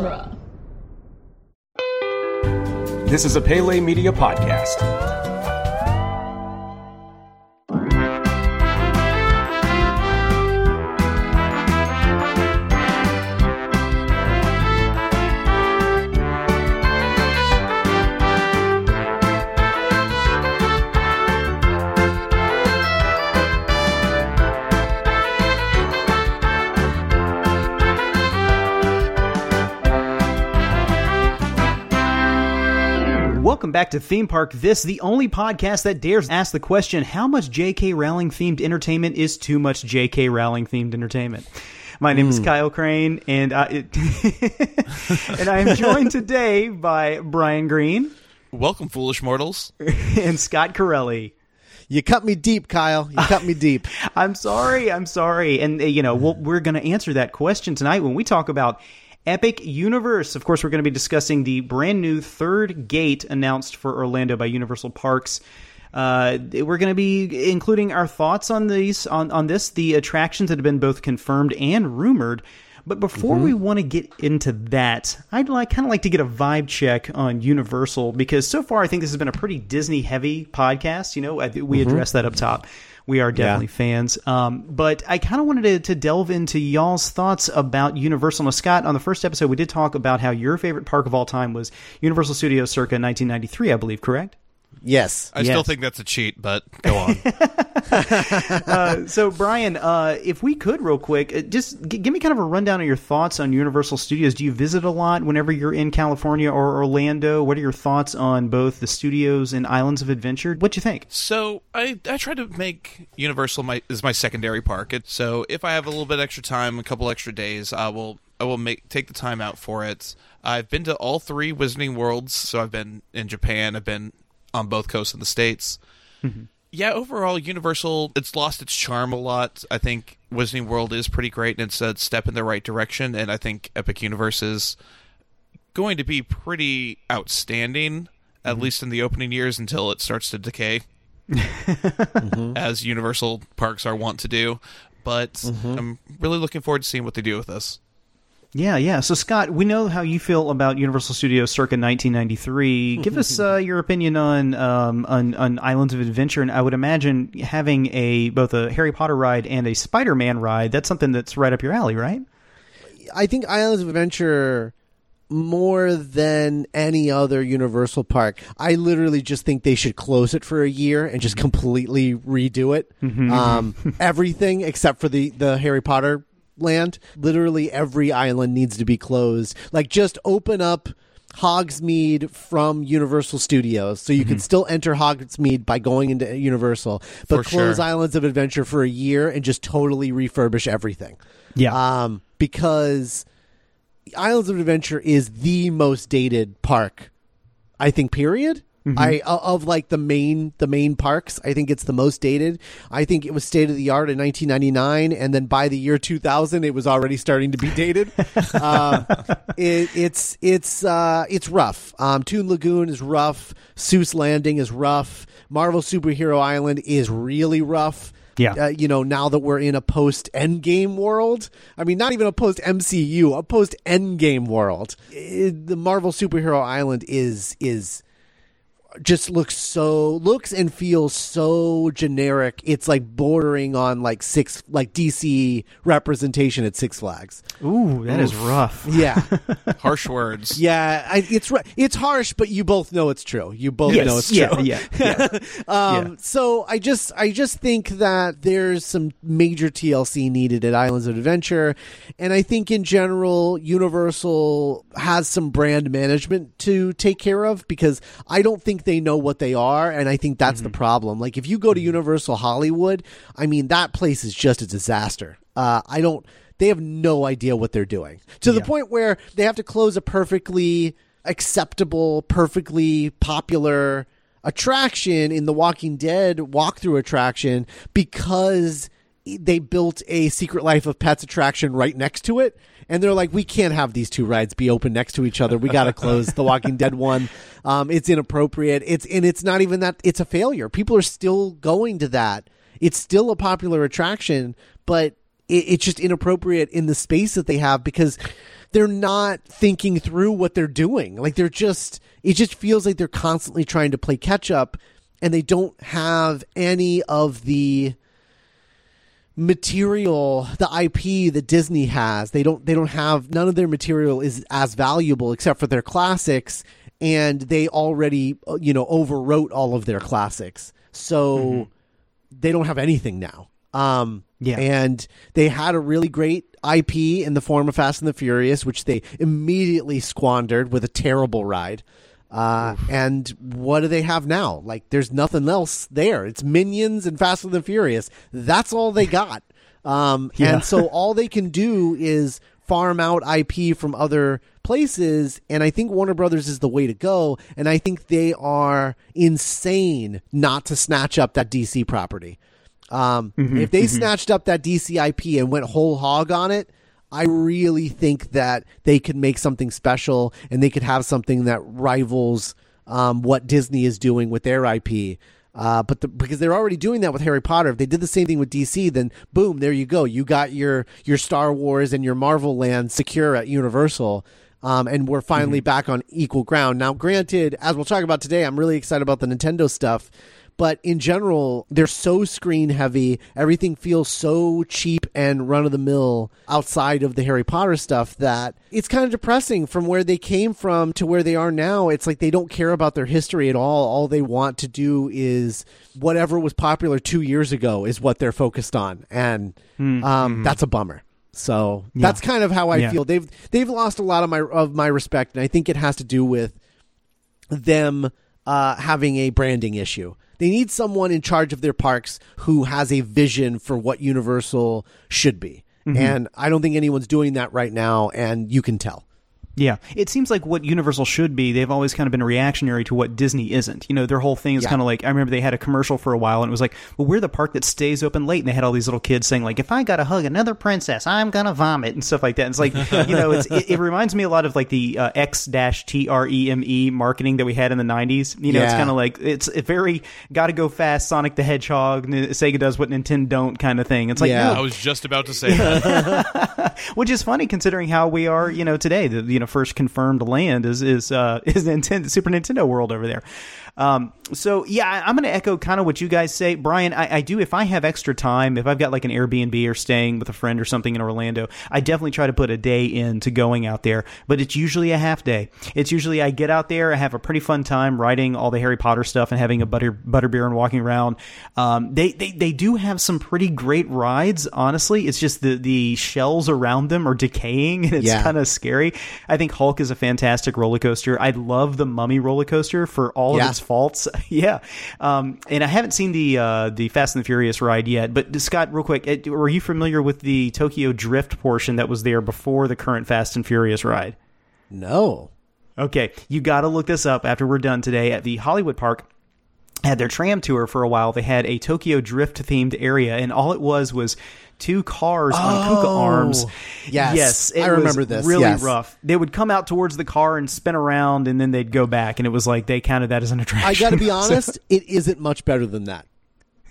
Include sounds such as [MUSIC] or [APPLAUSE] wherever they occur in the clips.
genre. This is a Pele Media podcast. Welcome back to Theme Park This, the only podcast that dares ask the question how much J.K. Rowling themed entertainment is too much J.K. Rowling themed entertainment? My name is Kyle Crane, and I, [LAUGHS] and I am joined today by Brian Green Welcome, foolish mortals. [LAUGHS] and Scott Corelli. You cut me deep, Kyle. You cut me deep. [LAUGHS] I'm sorry, I'm sorry, and uh, you know we'll, we're going to answer that question tonight when we talk about Epic Universe. Of course, we're going to be discussing the brand new third gate announced for Orlando by Universal Parks. Uh, we're going to be including our thoughts on these on on this, the attractions that have been both confirmed and rumored. But before we want to get into that, I'd like kind of like to get a vibe check on Universal because so far I think this has been a pretty Disney heavy podcast. You know, I, we addressed that up top. We are definitely fans. Um, but I kind of wanted to, to delve into y'all's thoughts about Universal. Now, Scott, on the first episode, we did talk about how your favorite park of all time was Universal Studios circa 1993, I believe, correct? Yes. I Yes. still think that's a cheat, but go on. [LAUGHS] Uh, so, Brian, uh, if we could, real quick, uh, just g- give me kind of a rundown of your thoughts on Universal Studios. Do you visit a lot whenever you're in California or Orlando? What are your thoughts on both the studios and Islands of Adventure? What do you think? so I I try to make Universal my is my secondary park. It, so if I have a little bit extra time, a couple extra days, I will I will make take the time out for it. I've been to all three Wizarding Worlds. So I've been in Japan. I've been on both coasts of the states. Mm-hmm. Yeah, overall, Universal it's lost its charm a lot. I think Wizarding World is pretty great, and it's a step in the right direction. And I think Epic Universe is going to be pretty outstanding, at mm-hmm. least in the opening years until it starts to decay, mm-hmm. as Universal parks are wont to do. But I'm really looking forward to seeing what they do with this. Yeah, yeah. So, Scott, we know how you feel about Universal Studios circa 1993. Give us uh, your opinion on, um, on on Islands of Adventure, and I would imagine having a both a Harry Potter ride and a Spider-Man ride. That's something that's right up your alley, right? I think Islands of Adventure more than any other Universal park. I literally just think they should close it for a year and just completely redo it. Um, everything except for the the Harry Potter land. Literally every island needs to be closed. Like just open up Hogsmeade from Universal Studios, so you can still enter Hogsmeade by going into Universal, but For close sure. Islands of Adventure for a year and just totally refurbish everything Yeah. um, because Islands of Adventure is the most dated park, I think. Period. I o- of like the main the main parks. I think it's the most dated. I think it was state of the art in 1999, and then by the year 2000, it was already starting to be dated. [LAUGHS] um, it, it's it's uh, it's rough. Um, Toon Lagoon is rough. Seuss Landing is rough. Marvel Superhero Island is really rough Yeah. uh, you know, now that we're in a post Endgame world, I mean, not even a post MCU, a post Endgame world. It- the Marvel Superhero Island is is just looks so looks and feels so generic. It's like bordering on like six like DC representation at Six Flags. Ooh, that is rough. Yeah, [LAUGHS] Harsh words. yeah. I, it's it's harsh, but you both know it's true. You both Yes. know it's yeah, true. yeah, [LAUGHS] yeah. Um, Yeah. So I just I just think that there's some major TLC needed at Islands of Adventure, and I think in general Universal has some brand management to take care of because I don't think they know what they are, and I think that's the problem. Like if you go to Universal Hollywood, I mean that place is just a disaster. Uh, I don't. They have no idea what they're doing to the point where they have to close a perfectly acceptable, perfectly popular attraction in the Walking Dead walkthrough attraction because they built a Secret Life of Pets attraction right next to it. And they're like, we can't have these two rides be open next to each other. We got to close the Walking Dead one. Um, it's inappropriate. It's and it's not even that. It's a failure. People are still going to that. It's still a popular attraction, but it, it's just inappropriate in the space that they have because they're not thinking through what they're doing. Like they're just, it just feels like they're constantly trying to play catch up and they don't have any of the material the IP that Disney has they don't they don't have none of their material is as valuable except for their classics and they already uh, you know overwrote all of their classics so mm-hmm. they don't have anything now um yeah. And they had a really great IP in the form of Fast and the Furious, which they immediately squandered with a terrible ride. Uh, and what do they have now? Like, there's nothing else there. It's Minions and Fast and the Furious. That's all they got. Um, [LAUGHS] yeah. And so all they can do is farm out IP from other places. And I think Warner Brothers is the way to go. And I think they are insane not to snatch up that DC property. Um, mm-hmm, if they mm-hmm. snatched up that DC IP and went whole hog on it, I really think that they could make something special and they could have something that rivals um, what Disney is doing with their IP. Uh, but the, because they're already doing that with Harry Potter, if they did the same thing with DC, then boom, there you go. You got your your Star Wars and your Marvel land secure at Universal. Um, and we're finally mm-hmm. back on equal ground. Now, granted, as we'll talk about today, I'm really excited about the Nintendo stuff but in general, they're so screen heavy. Everything feels so cheap and run of the mill outside of the Harry Potter stuff that it's kind of depressing from where they came from to where they are now. It's like they don't care about their history at all. All they want to do is whatever was popular two years ago is what they're focused on. And mm-hmm. um, that's a bummer. So yeah. that's kind of how I yeah. feel. They've they've lost a lot of my of my respect, and I think it has to do with them uh, having a branding issue. They need someone in charge of their parks who has a vision for what Universal should be. Mm-hmm. And I don't think anyone's doing that right now, and you can tell. Yeah, it seems like what Universal should be. They've always kind of been reactionary to what Disney isn't. You know, their whole thing is yeah. kind of like I remember they had a commercial for a while, and it was like, "Well, we're the park that stays open late," and they had all these little kids saying like, "If I got to hug another princess, I'm gonna vomit" and stuff like that. And it's like, [LAUGHS] you know, it's, it, it, reminds me a lot of like the uh, X dash T R E M E marketing that we had in the '90s. You know, yeah. it's kind of like it's a very got to go fast. Sonic the Hedgehog, Sega does what Nintendo don't kind of thing. It's like, yeah. No. I was just about to say that, [LAUGHS] which is funny considering how we are, you know, today. The you know first confirmed land is is uh, [LAUGHS] is Nintendo Super Nintendo World over there. Um, so yeah, I'm going to echo kind of what you guys say, Brian. I, I, do if I have extra time, if I've got like an Airbnb or staying with a friend or something in Orlando, I definitely try to put a day into going out there. But it's usually a half day. It's usually I get out there, I have a pretty fun time writing all the Harry Potter stuff and having a butter butter beer and walking around. Um, they, they they do have some pretty great rides. Honestly, it's just the the shells around them are decaying [LAUGHS] and it's yeah. kind of scary. I think Hulk is a fantastic roller coaster. I love the Mummy roller coaster for all yeah. of its faults. [LAUGHS] yeah, um, and I haven't seen the uh, the Fast and the Furious ride yet. But Scott, real quick, were you familiar with the Tokyo Drift portion that was there before the current Fast and Furious ride? No. Okay, you got to look this up after we're done today at the Hollywood Park had their tram tour for a while. They had a Tokyo Drift themed area, and all it was was two cars oh, on Kuka oh, arms. Yes, yes, I remember this. Really yes. rough. They would come out towards the car and spin around, and then they'd go back, and it was like they counted that as an attraction. I got to be honest, so. it isn't much better than that.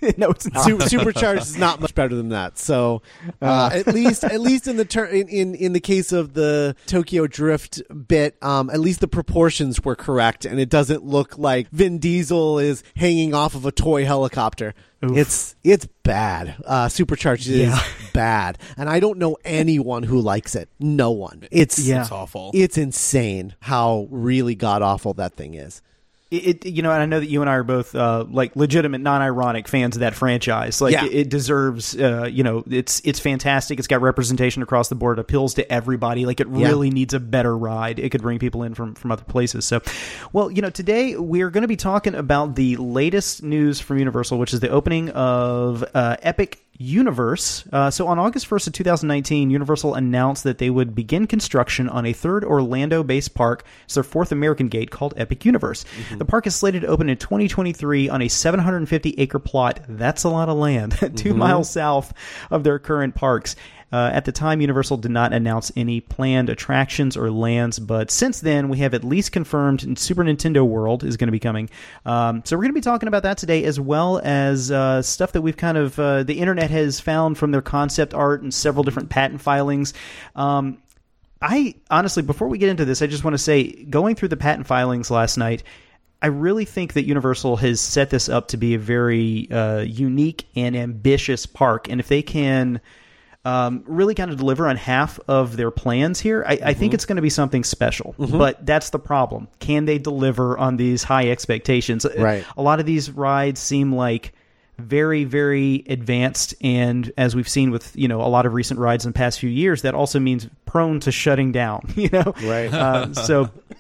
[LAUGHS] no, it's not. Super, supercharged is not much better than that. So, uh, uh. at least, at least in the ter- in, in, in the case of the Tokyo Drift bit, um, at least the proportions were correct, and it doesn't look like Vin Diesel is hanging off of a toy helicopter. Oof. It's it's bad. Uh, supercharged yeah. is [LAUGHS] bad, and I don't know anyone who likes it. No one. It's yeah. it's awful. It's insane how really god awful that thing is it, you know, and I know that you and I are both uh, like legitimate, non-ironic fans of that franchise. Like, yeah. it, it, deserves, uh, you know, it's it's fantastic. It's got representation across the board. It appeals to everybody. Like, it really yeah. needs a better ride. It could bring people in from from other places. So, well, you know, today we're going to be talking about the latest news from Universal, which is the opening of uh, Epic Universe. Uh, so on August 1st of 2019, Universal announced that they would begin construction on a third Orlando-based park. It's their fourth American gate called Epic Universe. Mm-hmm. The park is slated to open in 2023 on a 750-acre plot. That's a lot of land, [LAUGHS] 2 mm-hmm. miles south of their current parks. Uh, at the time, Universal did not announce any planned attractions or lands, but since then, we have at least confirmed Super Nintendo World is going to be coming. Um, so we're going to be talking about that today, as well as uh, stuff that we've kind of uh, the internet has found from their concept art and several different patent filings. Um, I honestly, before we get into this, I just want to say, going through the patent filings last night, I really think that Universal has set this up to be a very uh, unique and ambitious park, and if they can um, really kind of deliver on half of their plans here, I, I think it's going to be something special. But that's the problem: can they deliver on these high expectations? Right. A lot of these rides seem like very very advanced and as we've seen with you know a lot of recent rides in the past few years that also means prone to shutting down [LAUGHS] you know Right. uh, so [LAUGHS]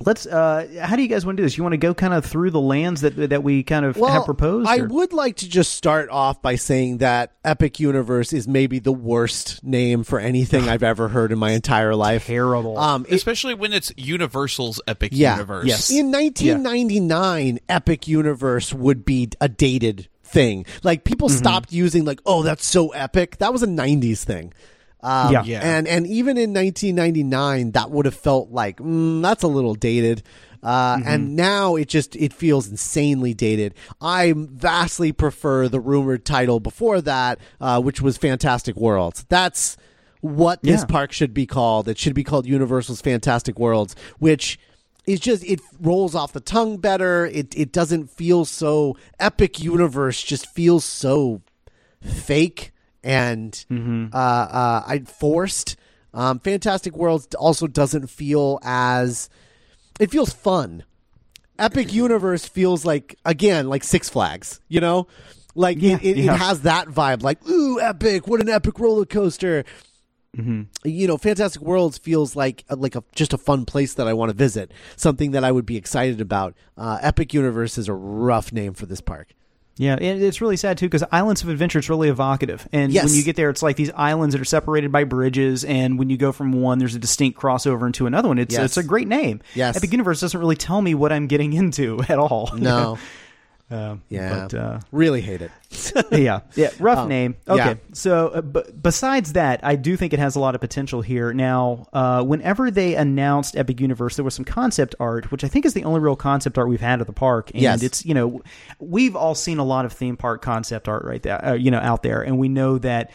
let's uh how do you guys want to do this you want to go kind of through the lands that that we kind of have proposed I or- would like to just start off by saying that Epic Universe is maybe the worst name for anything [SIGHS] I've ever heard in my entire life. terrible Um, it- Especially when it's Universal's Epic Yeah. Universe. Yes. in 1999, Epic Universe would be a dated thing. Like people Mm-hmm. stopped using like, "Oh, that's so epic." That was a 90s thing. Um, Yeah. Yeah. and and even in 1999, that would have felt like mm, that's a little dated. Uh, Mm-hmm. And now it just it feels insanely dated. I vastly prefer the rumored title before that, uh, which was Fantastic Worlds. That's what this Yeah. park should be called. It should be called Universal's Fantastic Worlds, which is just it rolls off the tongue better. It it doesn't feel so epic. Universe just feels so fake and uh, uh, I forced. Um, Fantastic Worlds also doesn't feel as it feels fun. Epic Universe feels like again like Six Flags, you know, like Yeah, it, it, yeah. it has that vibe. Like ooh, epic! What an epic roller coaster! You know, Fantastic Worlds feels like like a, just a fun place that I want to visit, something that I would be excited about. Uh, epic Universe is a rough name for this park. Yeah, and it's really sad too because Islands of Adventure is really evocative, and Yes. when you get there, it's like these islands that are separated by bridges, and when you go from one, there's a distinct crossover into another one. It's Yes. it's a great name. Yes. Epic Universe doesn't really tell me what I'm getting into [LAUGHS] at all. No, [LAUGHS] Um, yeah, but, uh, really hate it. [LAUGHS] yeah, yeah, rough name. Okay, yeah. so uh, b- besides that, I do think it has a lot of potential here. Now, uh, whenever they announced Epic Universe, there was some concept art, which I think is the only real concept art we've had at the park, and Yes. it's you know we've all seen a lot of theme park concept art right there, uh, you know, out there, and we know that.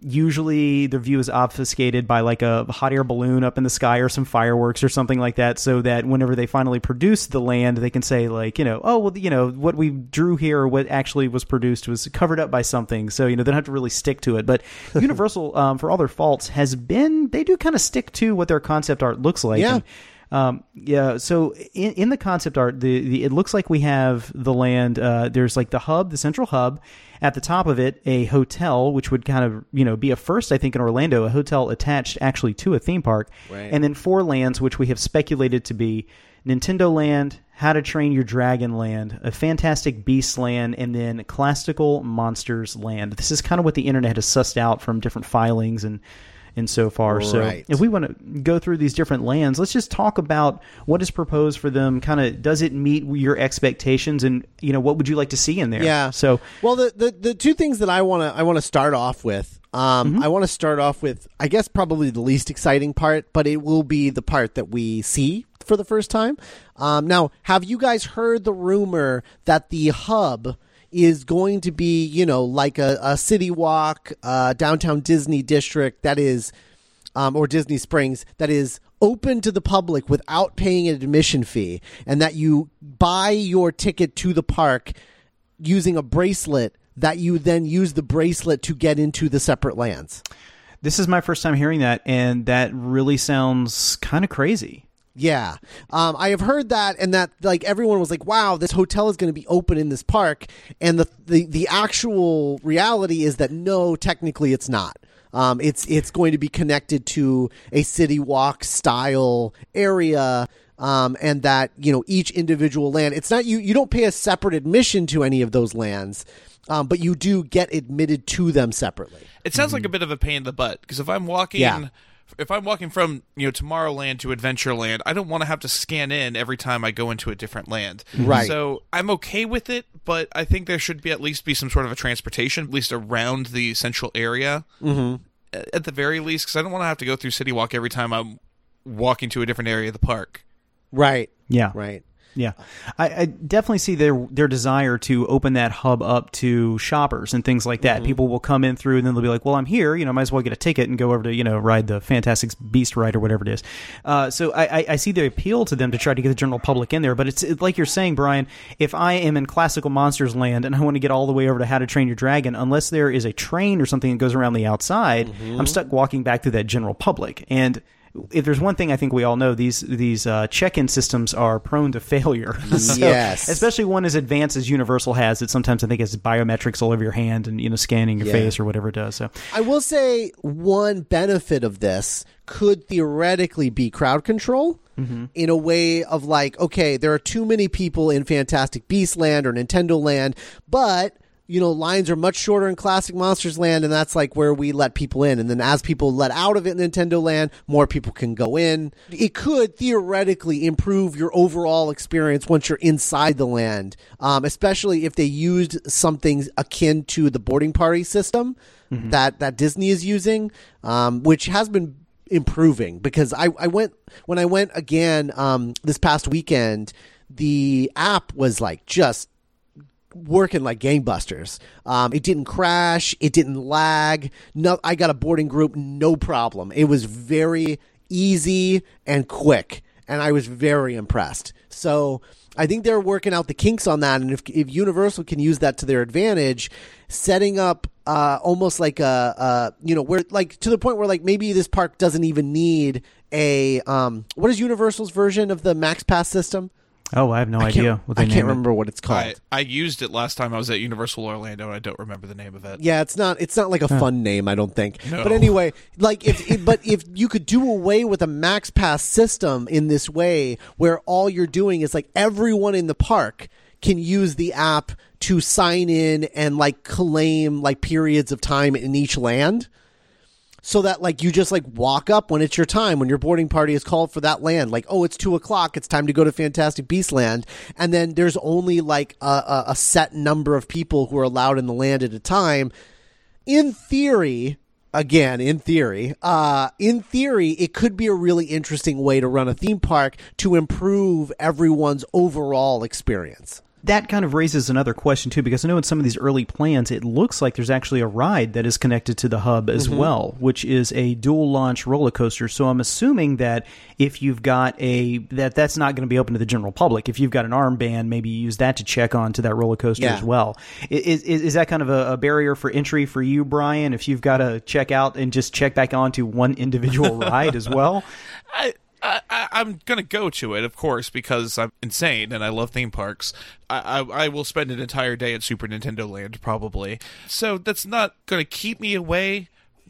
Usually, the view is obfuscated by like a hot air balloon up in the sky or some fireworks or something like that, so that whenever they finally produce the land, they can say like, you know, oh well, you know, what we drew here or what actually was produced was covered up by something, so you know they don't have to really stick to it. But [LAUGHS] Universal, um, for all their faults, has been they do kind of stick to what their concept art looks like. Yeah. And, um, yeah. So in, in the concept art, the, the it looks like we have the land. Uh, there's like the hub, the central hub. At the top of it, a hotel, which would kind of you know be a first, I think, in Orlando, a hotel attached actually to a theme park, Right. and then four lands, which we have speculated to be Nintendo Land, How to Train Your Dragon Land, a Fantastic Beasts Land, and then Classical Monsters Land. This is kind of what the internet has sussed out from different filings and and so far. So if we want to go through these different lands, let's just talk about what is proposed for them. Kind of does it meet your expectations, and you know what would you like to see in there? Yeah. So Well, the the, the two things that I want to I want to start off with. Um, I want to start off with I guess probably the least exciting part, but it will be the part that we see for the first time. Um, now, have you guys heard the rumor that the hub? Is going to be, you know, like a, a city walk, uh, downtown Disney district that is um, or Disney Springs that is open to the public without paying an admission fee, and that you buy your ticket to the park using a bracelet that you then use the bracelet to get into the separate lands. this is my first time hearing that, and that really sounds kind of crazy. Yeah, um, I have heard that, and that like everyone was like, "Wow, this hotel is going to be open in this park," and the the the actual reality is that no, technically it's not. Um, it's it's going to be connected to a city walk style area. Um, and that you know each individual land it's not you you don't pay a separate admission to any of those lands um, but you do get admitted to them separately It sounds like a bit of a pain in the butt because if I'm walking, Yeah. If I'm walking from you know Tomorrowland to Adventureland, I don't want to have to scan in every time I go into a different land. Right. So I'm okay with it, but I think there should be at least be some sort of a transportation, at least around the central area. Mm-hmm. at the very least, because I don't want to have to go through City Walk every time I'm walking to a different area of the park. Right. Yeah. Right. Yeah, I, I definitely see their their desire to open that hub up to shoppers and things like that. People will come in through and then they'll be like, "Well, I'm here, you know, might as well get a ticket and go over to you know ride the Fantastic Beast ride or whatever it is." Uh, so I, I, I see the appeal to them to try to get the general public in there. But it's, it's like you're saying, Brian. If I am in classical monsters land and I want to get all the way over to How to Train Your Dragon, unless there is a train or something that goes around the outside, I'm stuck walking back through that general public and if there's one thing I think we all know, these these uh, check-in systems are prone to failure. [LAUGHS] So, Yes. especially one as advanced as Universal has. That sometimes I think has biometrics all over your hand and you know scanning your Yeah. face or whatever it does. So I will say one benefit of this could theoretically be crowd control in a way of like, okay, there are too many people in Fantastic Beast Land or Nintendo Land, but you know, lines are much shorter in Classic Monsters Land, and that's like where we let people in. And then as people let out of it in Nintendo Land, more people can go in. It could theoretically improve your overall experience once you're inside the land, um, especially if they used something akin to the boarding party system that that Disney is using, um, which has been improving because I, I went when I went again um, this past weekend. The app was like just working like gangbusters. Um, it didn't crash. It didn't lag. No, I got a boarding group, no problem. It was very easy and quick, and I was very impressed. So I think they're working out the kinks on that, and if, if Universal can use that to their advantage, setting up uh, almost like a, uh, you know, where like to the point where like maybe this park doesn't even need a um, what is Universal's version of the Max Pass system? Oh, I have no I idea can't, what they I can't it. remember what it's called. I, I used it last time I was at Universal Orlando, and I don't remember the name of it. Yeah, it's not. It's not like a fun name. I don't think. No. But anyway, like if, if, but if you could do away with a max pass system in this way, where all you're doing is like everyone in the park can use the app to sign in and like claim like periods of time in each land. So that like you just like walk up when it's your time when your boarding party is called for that land. Like oh it's two o'clock it's time to go to Fantastic Beast Land. And then there's only like a, a, set number of people who are allowed in the land at a time. In theory again in theory uh in theory it could be a really interesting way to run a theme park to improve everyone's overall experience that kind of raises another question too, because I know in some of these early plans, it looks like there's actually a ride that is connected to the hub as mm-hmm. well, which is a dual launch roller coaster. So I'm assuming that if you've got a that that's not going to be open to the general public. If you've got an armband, maybe you use that to check on to that roller coaster Yeah. as well. Is, is is that kind of a, a barrier for entry for you, Brian? If you've got to check out and just check back onto one individual [LAUGHS] ride as well? I, I, I- I'm gonna go to it, of course, because I'm insane and I love theme parks. I, I, I will spend an entire day at Super Nintendo Land probably, so that's not gonna keep me away.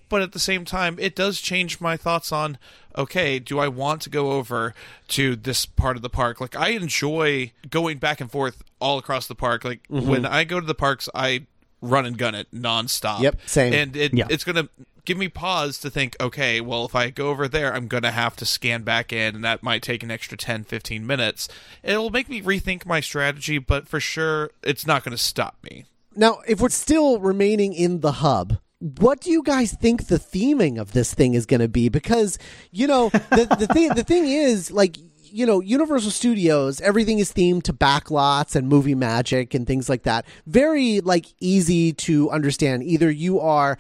But at the same time, it does change my thoughts on okay, do I want to go over to this part of the park? Like, I enjoy going back and forth all across the park. Like, mm-hmm. when I go to the parks, I run and gun it nonstop. Yep, same. And it, Yeah. it's going to give me pause to think, okay, well, if I go over there, I'm going to have to scan back in, and that might take an extra 10, 15 minutes. It'll make me rethink my strategy, but for sure, it's not going to stop me. Now, if we're still remaining in the hub, what do you guys think the theming of this thing is going to be? Because you know the the thing the thing is like you know Universal Studios everything is themed to backlots and movie magic and things like that. Very like easy to understand. Either you are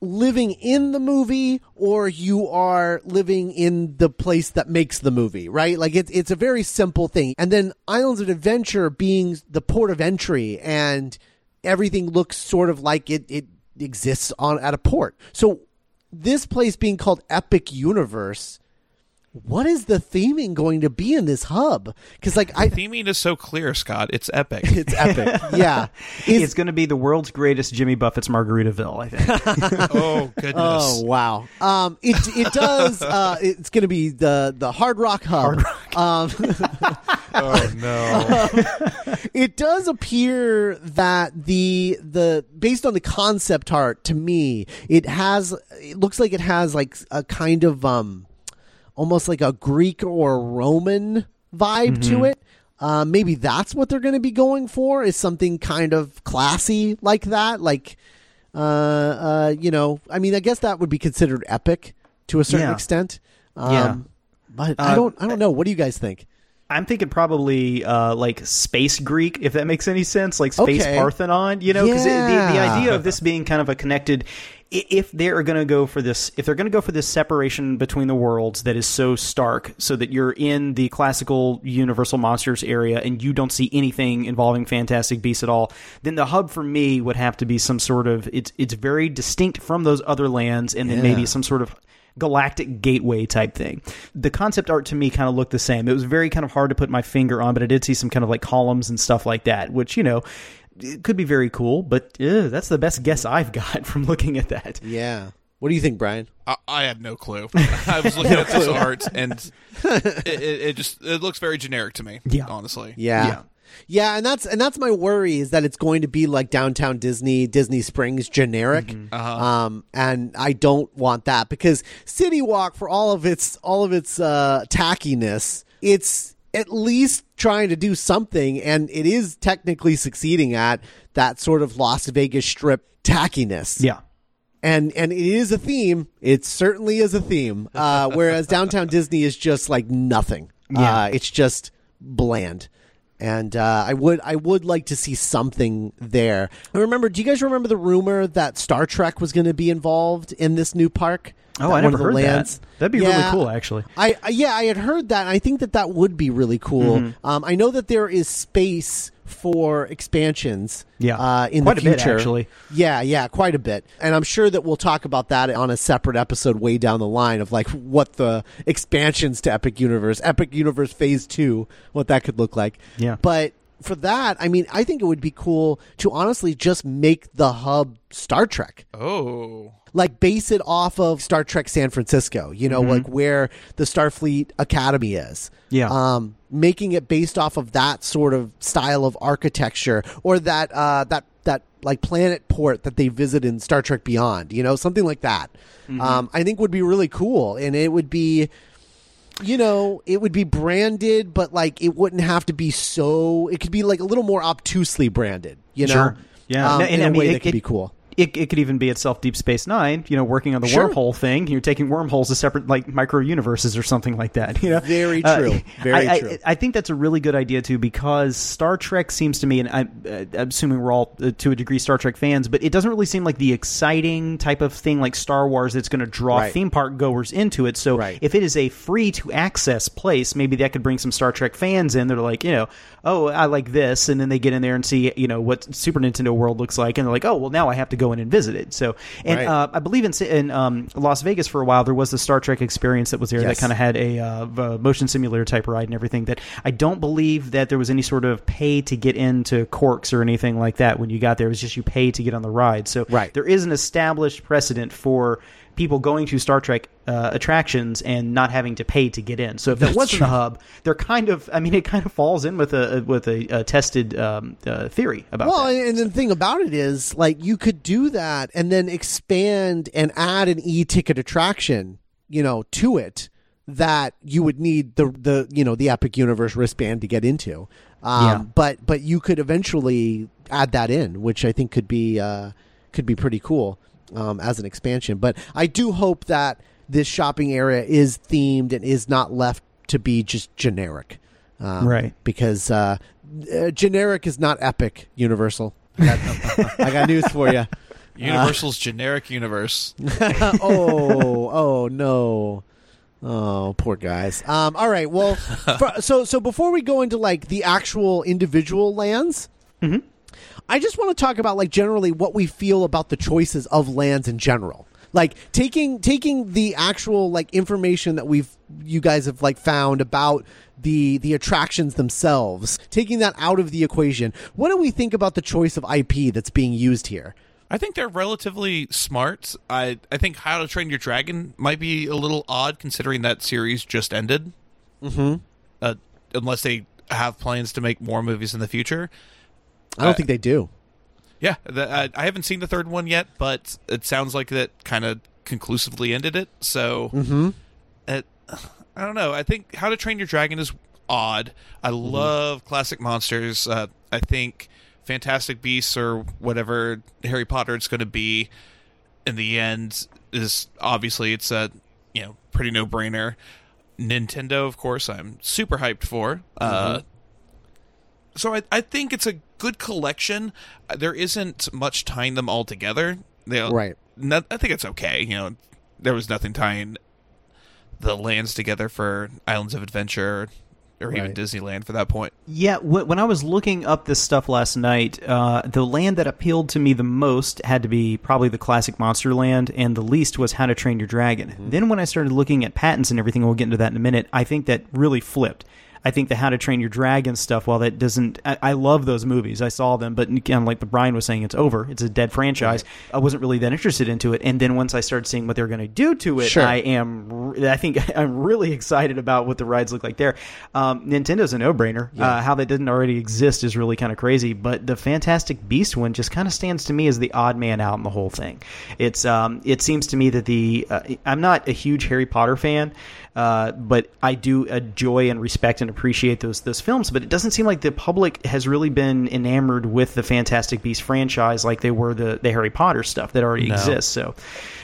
living in the movie or you are living in the place that makes the movie, right? Like it's it's a very simple thing. And then Islands of Adventure being the port of entry and everything looks sort of like it it exists on at a port. So this place being called Epic Universe, what is the theming going to be in this hub? Cuz like I Theming is so clear, Scott. It's epic. [LAUGHS] it's epic. Yeah. Is- [LAUGHS] it's going to be the world's greatest Jimmy Buffett's Margaritaville, I think. [LAUGHS] oh, goodness. Oh wow! Um, it it does. Uh, it's going to be the the Hard Rock Hub. Um, oh, no. it does appear that the the based on the concept art to me, it has. It looks like it has like a kind of um, almost like a Greek or Roman vibe to it. Uh, maybe that's what they're going to be going for is something kind of classy like that, like uh, uh, you know, I mean, I guess that would be considered epic to a certain Yeah. extent. Um, Yeah. But I Uh, don't, I don't know. What do you guys think? I'm thinking probably uh, like space Greek, if that makes any sense, like space Okay. Parthenon. You know, because the, the idea of this being kind of a connected. If they're going to go for this, if they're going to go for this separation between the worlds that is so stark, so that you're in the classical Universal monsters area and you don't see anything involving Fantastic Beasts at all, then the hub for me would have to be some sort of it's it's very distinct from those other lands, and then Yeah. maybe some sort of galactic gateway type thing. The concept art to me kind of looked the same. It was very kind of hard to put my finger on, but I did see some kind of like columns and stuff like that, which, you know, it could be very cool, but uh, that's the best guess I've got [LAUGHS] from looking at that. Yeah. What do you think, Brian? I, I had no clue. [LAUGHS] I was looking at [LAUGHS] this art, and it, it, it just it looks very generic to me. Yeah. honestly. Yeah. Yeah. Yeah, and that's and that's my worry is that it's going to be like downtown Disney, Disney Springs generic, um, and I don't want that because City Walk, for all of its all of its uh, tackiness, it's at least trying to do something, and it is technically succeeding at that sort of Las Vegas Strip tackiness Yeah. and and it is a theme. It certainly is a theme. Uh, whereas downtown Disney is just like nothing. Yeah. Uh, it's just bland. And uh, I would I would like to see something there. I remember. Do you guys remember the rumor that Star Trek was going to be involved in this new park? Oh, I never heard lands- that. That'd be really cool, actually. I, I yeah, I had heard that. And I think that that would be really cool. Mm-hmm. Um, I know that there is space for expansions. Yeah. uh, in Quite the a bit, future. actually. Yeah, yeah, quite a bit. And I'm sure that we'll talk about that on a separate episode way down the line of like what the expansions to Epic Universe, Epic Universe Phase 2, what that could look like. Yeah. But for that, I mean, I think it would be cool to honestly just make the hub Star Trek Oh, like base it off of Star Trek San Francisco, you know, like where the Starfleet Academy is. Yeah. Um, making it based off of that sort of style of architecture or that uh that that like planet port that they visit in Star Trek Beyond, you know, something like that. Um, I think would be really cool and it would be you know, it would be branded, but like it wouldn't have to be so. It could be like a little more obtusely branded, you know. Sure. Yeah. um, No, and in a I mean, way it- that could it- be cool. It, it could even be itself Deep Space Nine, you know, working on the Sure. wormhole thing. You're taking wormholes to separate like micro universes or something like that. You know, Very Uh, true. [LAUGHS] Very I, I- true. I, think that's a really good idea too, because Star Trek seems to me, and I'm, uh, I'm assuming we're all uh, to a degree Star Trek fans, but it doesn't really seem like the exciting type of thing like Star Wars that's going to draw Right. theme park goers into it. So Right. if it is a free to access place, maybe that could bring some Star Trek fans in. They're like, you know, oh, I like this, and then they get in there and see, you know, what Super Nintendo World looks like, and they're like, oh, well, now I have to go in and visit it. So, and Right. uh, I believe in in um, Las Vegas for a while there was the Star Trek experience that was there that kind of had a uh, motion simulator type ride and everything. That I don't believe that there was any sort of pay to get into Quark's or anything like that when you got there. It was just you pay to get on the ride. So Right. there is an established precedent for people going to Star Trek uh, attractions and not having to pay to get in. So if that wasn't the hub, they're kind of. I mean, it kind of falls in with a with a, a tested um, uh, theory about Well, that. and the thing about it is, like, you could do that and then expand and add an e-ticket attraction, you know, to it that you would need the the you know the Epic Universe wristband to get into. Um, Yeah. But but you could eventually add that in, which I think could be uh, could be pretty cool um, as an expansion. But I do hope that this shopping area is themed and is not left to be just generic. Um, Right. Because uh, uh, generic is not epic, Universal. I got, [LAUGHS] I got news for you. Universal's generic universe. [LAUGHS] oh, oh no. Oh, poor guys. Um, all right. Well, [LAUGHS] for, so so before we go into like the actual individual lands, I just want to talk about like generally what we feel about the choices of lands in general. Like taking taking the actual like information that we've you guys have like found about the the attractions themselves, taking that out of the equation. What do we think about the choice of IP that's being used here? I think they're relatively smart. I I think How to Train Your Dragon might be a little odd considering that series just ended. Mm-hmm. Uh, unless they have plans to make more movies in the future. I don't Uh, think they do. Yeah, the, I, I haven't seen the third one yet, but it sounds like that kind of conclusively ended it. So, it, I don't know. I think How to Train Your Dragon is odd. I love classic monsters. Uh, I think Fantastic Beasts or whatever Harry Potter it's going to be in the end is obviously it's a you know pretty no brainer. Nintendo, of course, I'm super hyped for. Uh, so I, I think it's a good collection. Uh, There isn't much tying them all together. They, Right. no- I think it's okay. You know, there was nothing tying the lands together for Islands of Adventure or even Right. Disneyland for that point. Yeah, wh- when I was looking up this stuff last night, uh, the land that appealed to me the most had to be probably the classic Monster Land, and the least was How to Train Your Dragon. Then when I started looking at patents and everything, we'll get into that in a minute, I think that really flipped. I think the How to Train Your Dragon stuff, while that doesn't, I, I love those movies. I saw them, but again, like the Brian was saying, it's over. It's a dead franchise. I wasn't really that interested into it, and then once I started seeing what they're going to do to it, Sure. I am. I think [LAUGHS] I'm really excited about what the rides look like there. Um, Nintendo's a no-brainer. Uh, how that didn't already exist is really kind of crazy. But the Fantastic Beast one just kind of stands to me as the odd man out in the whole thing. It's um, it seems to me that the uh, I'm not a huge Harry Potter fan. Uh, but I do enjoy and respect and appreciate those those films. But it doesn't seem like the public has really been enamored with the Fantastic Beast franchise like they were the the Harry Potter stuff that already No. exists. So,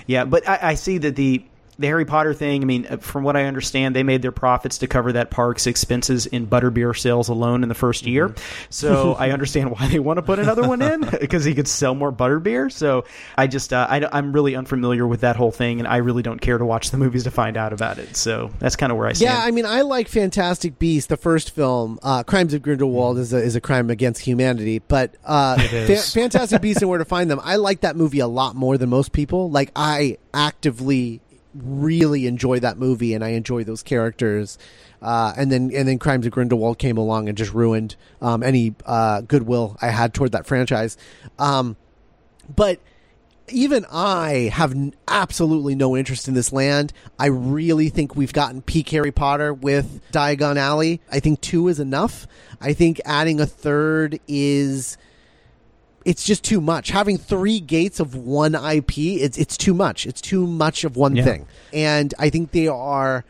yeah, but I, I see that the the Harry Potter thing. I mean, uh, from what I understand, they made their profits to cover that park's expenses in butterbeer sales alone in the first year. So [LAUGHS] I understand why they want to put another one in [LAUGHS] because he could sell more butterbeer. So I just uh, I, am really unfamiliar with that whole thing, and I really don't care to watch the movies to find out about it. So that's kind of where I stand. Yeah, I mean, I like Fantastic Beasts, the first film. Uh, Crimes of Grindelwald is a, is a crime against humanity, but uh, Fa- [LAUGHS] Fantastic Beasts and Where to Find Them. I like that movie a lot more than most people. Like, I actively really enjoy that movie, and I enjoy those characters. Uh, and then and then Crimes of Grindelwald came along and just ruined um, any uh, goodwill I had toward that franchise. Um, but even I have absolutely no interest in this land. I really think we've gotten peak Harry Potter with Diagon Alley. I think two is enough. I think adding a third is it's just too much. Having three gates of one IP, it's it's too much. It's too much of one Yeah. thing. And I think they are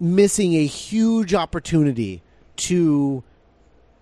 missing a huge opportunity to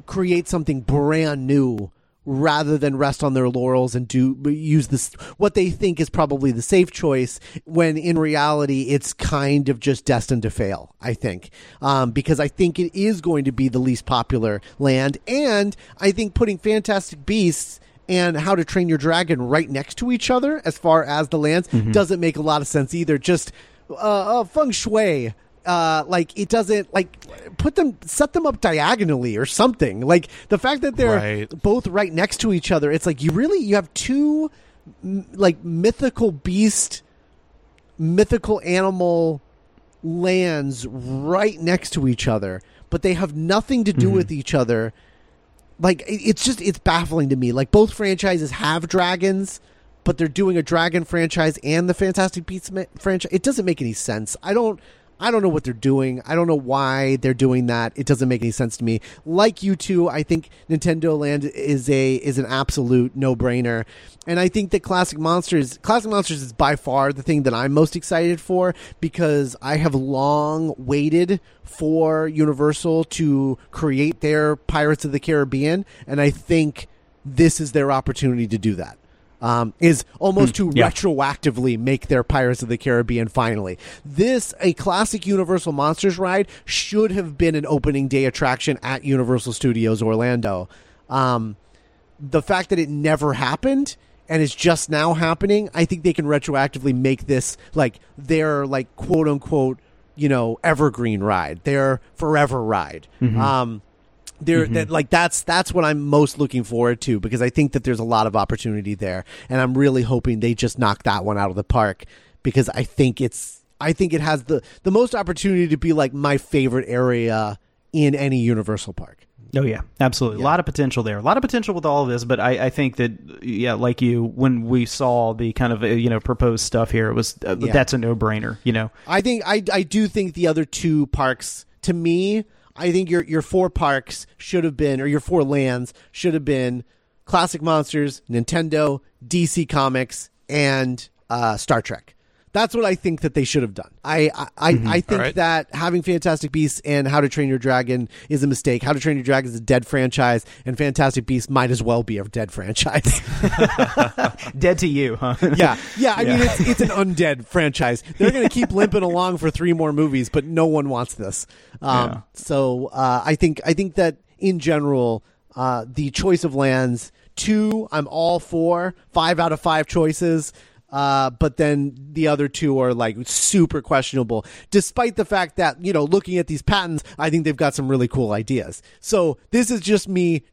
create something brand new rather than rest on their laurels and do use this what they think is probably the safe choice when in reality it's kind of just destined to fail i think um, because i think it is going to be the least popular land and i think putting fantastic beasts and how to train your dragon right next to each other as far as the lands doesn't make a lot of sense either. Just uh, uh, feng shui uh, like it doesn't like put them set them up diagonally or something. Like the fact that they're Right. both right next to each other it's like you really you have two m- like mythical beast mythical animal lands right next to each other but they have nothing to do with each other like it's just it's baffling to me. Like both franchises have dragons but they're doing a dragon franchise and the fantastic beasts franchise it doesn't make any sense. I don't i don't know what they're doing. I don't know why they're doing that. It doesn't make any sense to me. Like you two i think nintendo land is a is an absolute no-brainer. And i think that classic monsters classic monsters is by far the thing that i'm most excited for because i have long waited for universal to create their pirates of the caribbean and i think this is their opportunity to do that um, is almost to yeah. retroactively make their Pirates of the Caribbean finally. This, a classic Universal Monsters ride, should have been an opening day attraction at Universal Studios Orlando. Um, the fact that it never happened and is just now happening, I think they can retroactively make this like their like quote unquote, you know, evergreen ride, their forever ride. Um, there that like that's that's what I'm most looking forward to because I think that there's a lot of opportunity there and I'm really hoping they just knock that one out of the park because I think it's I think it has the the most opportunity to be like my favorite area in any Universal park. Oh yeah, absolutely. A lot of potential there. A lot of potential with all of this, but I, I think that yeah, like you, when we saw the kind of uh, you know proposed stuff here, it was uh, Yeah. that's a no brainer. You know, I think I I do think the other two parks to me, I think your your four parks should have been or your four lands should have been Classic Monsters, Nintendo, DC Comics, and uh, Star Trek. That's what I think that they should have done. I I, I, I think Alright. that having Fantastic Beasts and How to Train Your Dragon is a mistake. How to Train Your Dragon is a dead franchise, and Fantastic Beasts might as well be a dead franchise. [LAUGHS] Dead to you, huh? [LAUGHS] yeah, yeah. I mean, it's it's an undead franchise. They're going to keep limping along for three more movies, but no one wants this. Um, Yeah. So uh, I think I think that in general, uh, the choice of lands two, I'm all for five out of five choices. Uh, but then the other two are like super questionable, despite the fact that, you know, looking at these patents, I think they've got some really cool ideas. So this is just me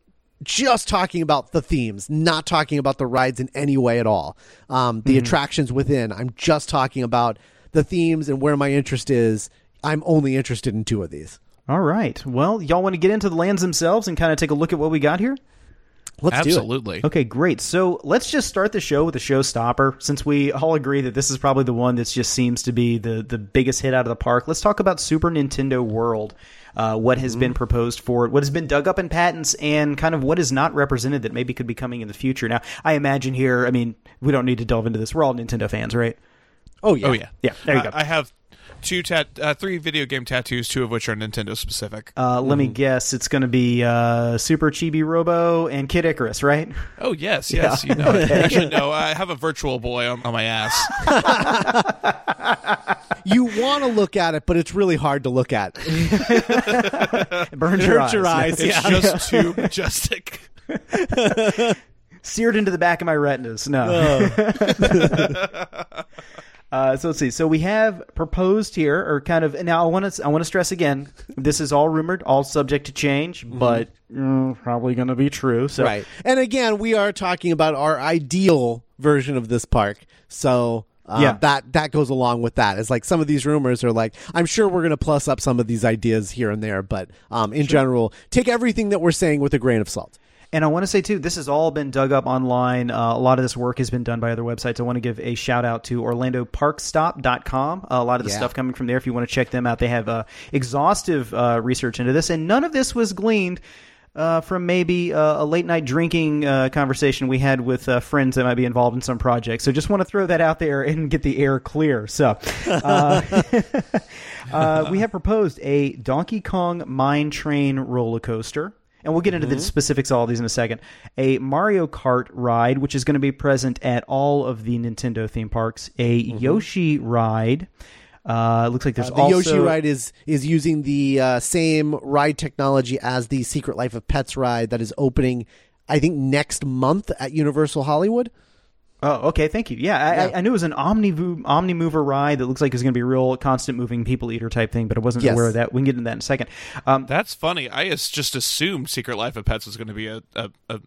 just talking about the themes, not talking about the rides in any way at all. Um, the attractions within, I'm just talking about the themes and where my interest is. I'm only interested in two of these. All right. Well, y'all want to get into the lands themselves and kind of take a look at what we got here? Let's do it. Absolutely. Okay, great. So let's just start the show with a showstopper. Since we all agree that this is probably the one that just seems to be the, the biggest hit out of the park, let's talk about Super Nintendo World. Uh, what has been proposed for it, what has been dug up in patents, and kind of what is not represented that maybe could be coming in the future. Now, I imagine here, I mean, we don't need to delve into this. We're all Nintendo fans, right? Oh yeah. Oh yeah, Yeah, there you I- go. I have two tat, uh, three video game tattoos, two of which are Nintendo specific. Uh, let me guess, it's going to be uh, Super Chibi Robo and Kid Icarus, right? oh yes, yes, you know. it. [LAUGHS] Actually, no, I have a virtual boy on, on my ass. [LAUGHS] you want to look at it, but it's really hard to look at. [LAUGHS] It burns your Hurts your eyes. It's Yeah. just too majestic. seared into the back of my retinas. No. Uh, so let's see. So we have proposed here, or kind of. Now I want to. I want to stress again. This is all rumored, all subject to change, but mm, probably going to be true. So Right. And again, we are talking about our ideal version of this park. So uh, Yeah. that that goes along with that. It's like some of these rumors are like, I'm sure we're going to plus up some of these ideas here and there, but um, in general, take everything that we're saying with a grain of salt. And I want to say too, this has all been dug up online. Uh, a lot of this work has been done by other websites. I want to give a shout out to OrlandoParkstop.com. Uh, a lot of the Yeah. stuff coming from there. If you want to check them out, they have uh, exhaustive uh, research into this, and none of this was gleaned. Uh, from maybe uh, a late night drinking uh, conversation we had with uh, friends that might be involved in some project. So just want to throw that out there and get the air clear. So uh, [LAUGHS] uh, we have proposed a Donkey Kong Mine Train roller coaster. And we'll get into the specifics of all these in a second. A Mario Kart ride, which is going to be present at all of the Nintendo theme parks. A Yoshi ride. Uh, looks like there's The also Yoshi ride is is using the uh, same ride technology as the Secret Life of Pets ride that is opening, I think, next month at Universal Hollywood. Oh, okay. Thank you. Yeah, I, Yeah. I, I knew it was an Omni Omni Mover ride that looks like it's going to be a real constant moving people eater type thing, but I wasn't Yes. aware of that. We can get into that in a second. Um, That's funny. I just assumed Secret Life of Pets was going to be a a, a,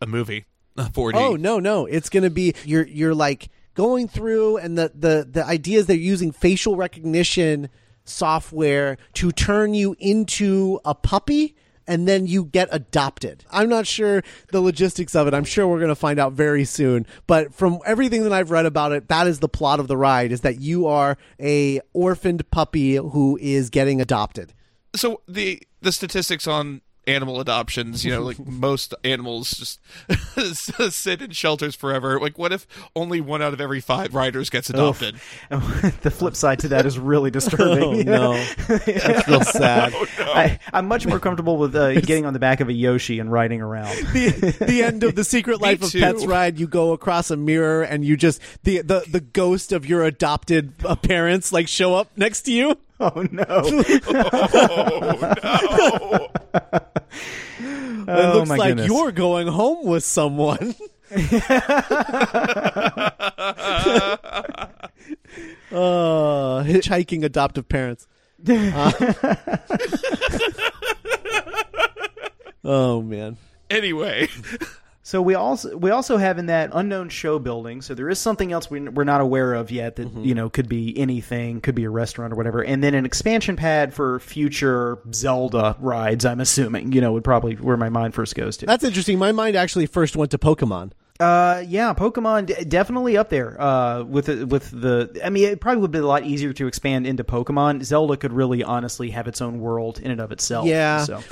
a movie. A 4D. Oh no, no, it's going to be you're you're like going through and the the the ideas they're using facial recognition software to turn you into a puppy and then you get adopted. I'm not sure the logistics of it. I'm sure we're going to find out very soon, but from everything that I've read about it, that is the plot of the ride is that you are a orphaned puppy who is getting adopted. So the the statistics on animal adoptions, you know, like [LAUGHS] most animals just [LAUGHS] sit in shelters forever. Like, what if only one out of every five riders gets adopted? [LAUGHS] the flip side to that is really disturbing. Oh, no. That's real sad. I, I'm much more comfortable with uh, getting on the back of a Yoshi and riding around. the the end of the Secret Life of. Pets ride, you go across a mirror and you just the the, the ghost of your adopted uh, parents like show up next to you. [LAUGHS] Oh no! [LAUGHS] oh no! [LAUGHS] it Oh, looks my like goodness. you're going home with someone. uh, hitchhiking adoptive parents. Uh, oh man. Anyway, So we also we also have in that unknown show building. So there is something else we, we're not aware of yet that you know could be anything, could be a restaurant or whatever, and then an expansion pad for future Zelda rides. I'm assuming you know would probably where my mind first goes to. That's interesting. My mind actually first went to Pokemon. Uh, yeah, Pokemon d- definitely up there. Uh, with the, with the, I mean, it probably would be a lot easier to expand into Pokemon. Zelda could really, honestly, have its own world in and of itself. Yeah. So,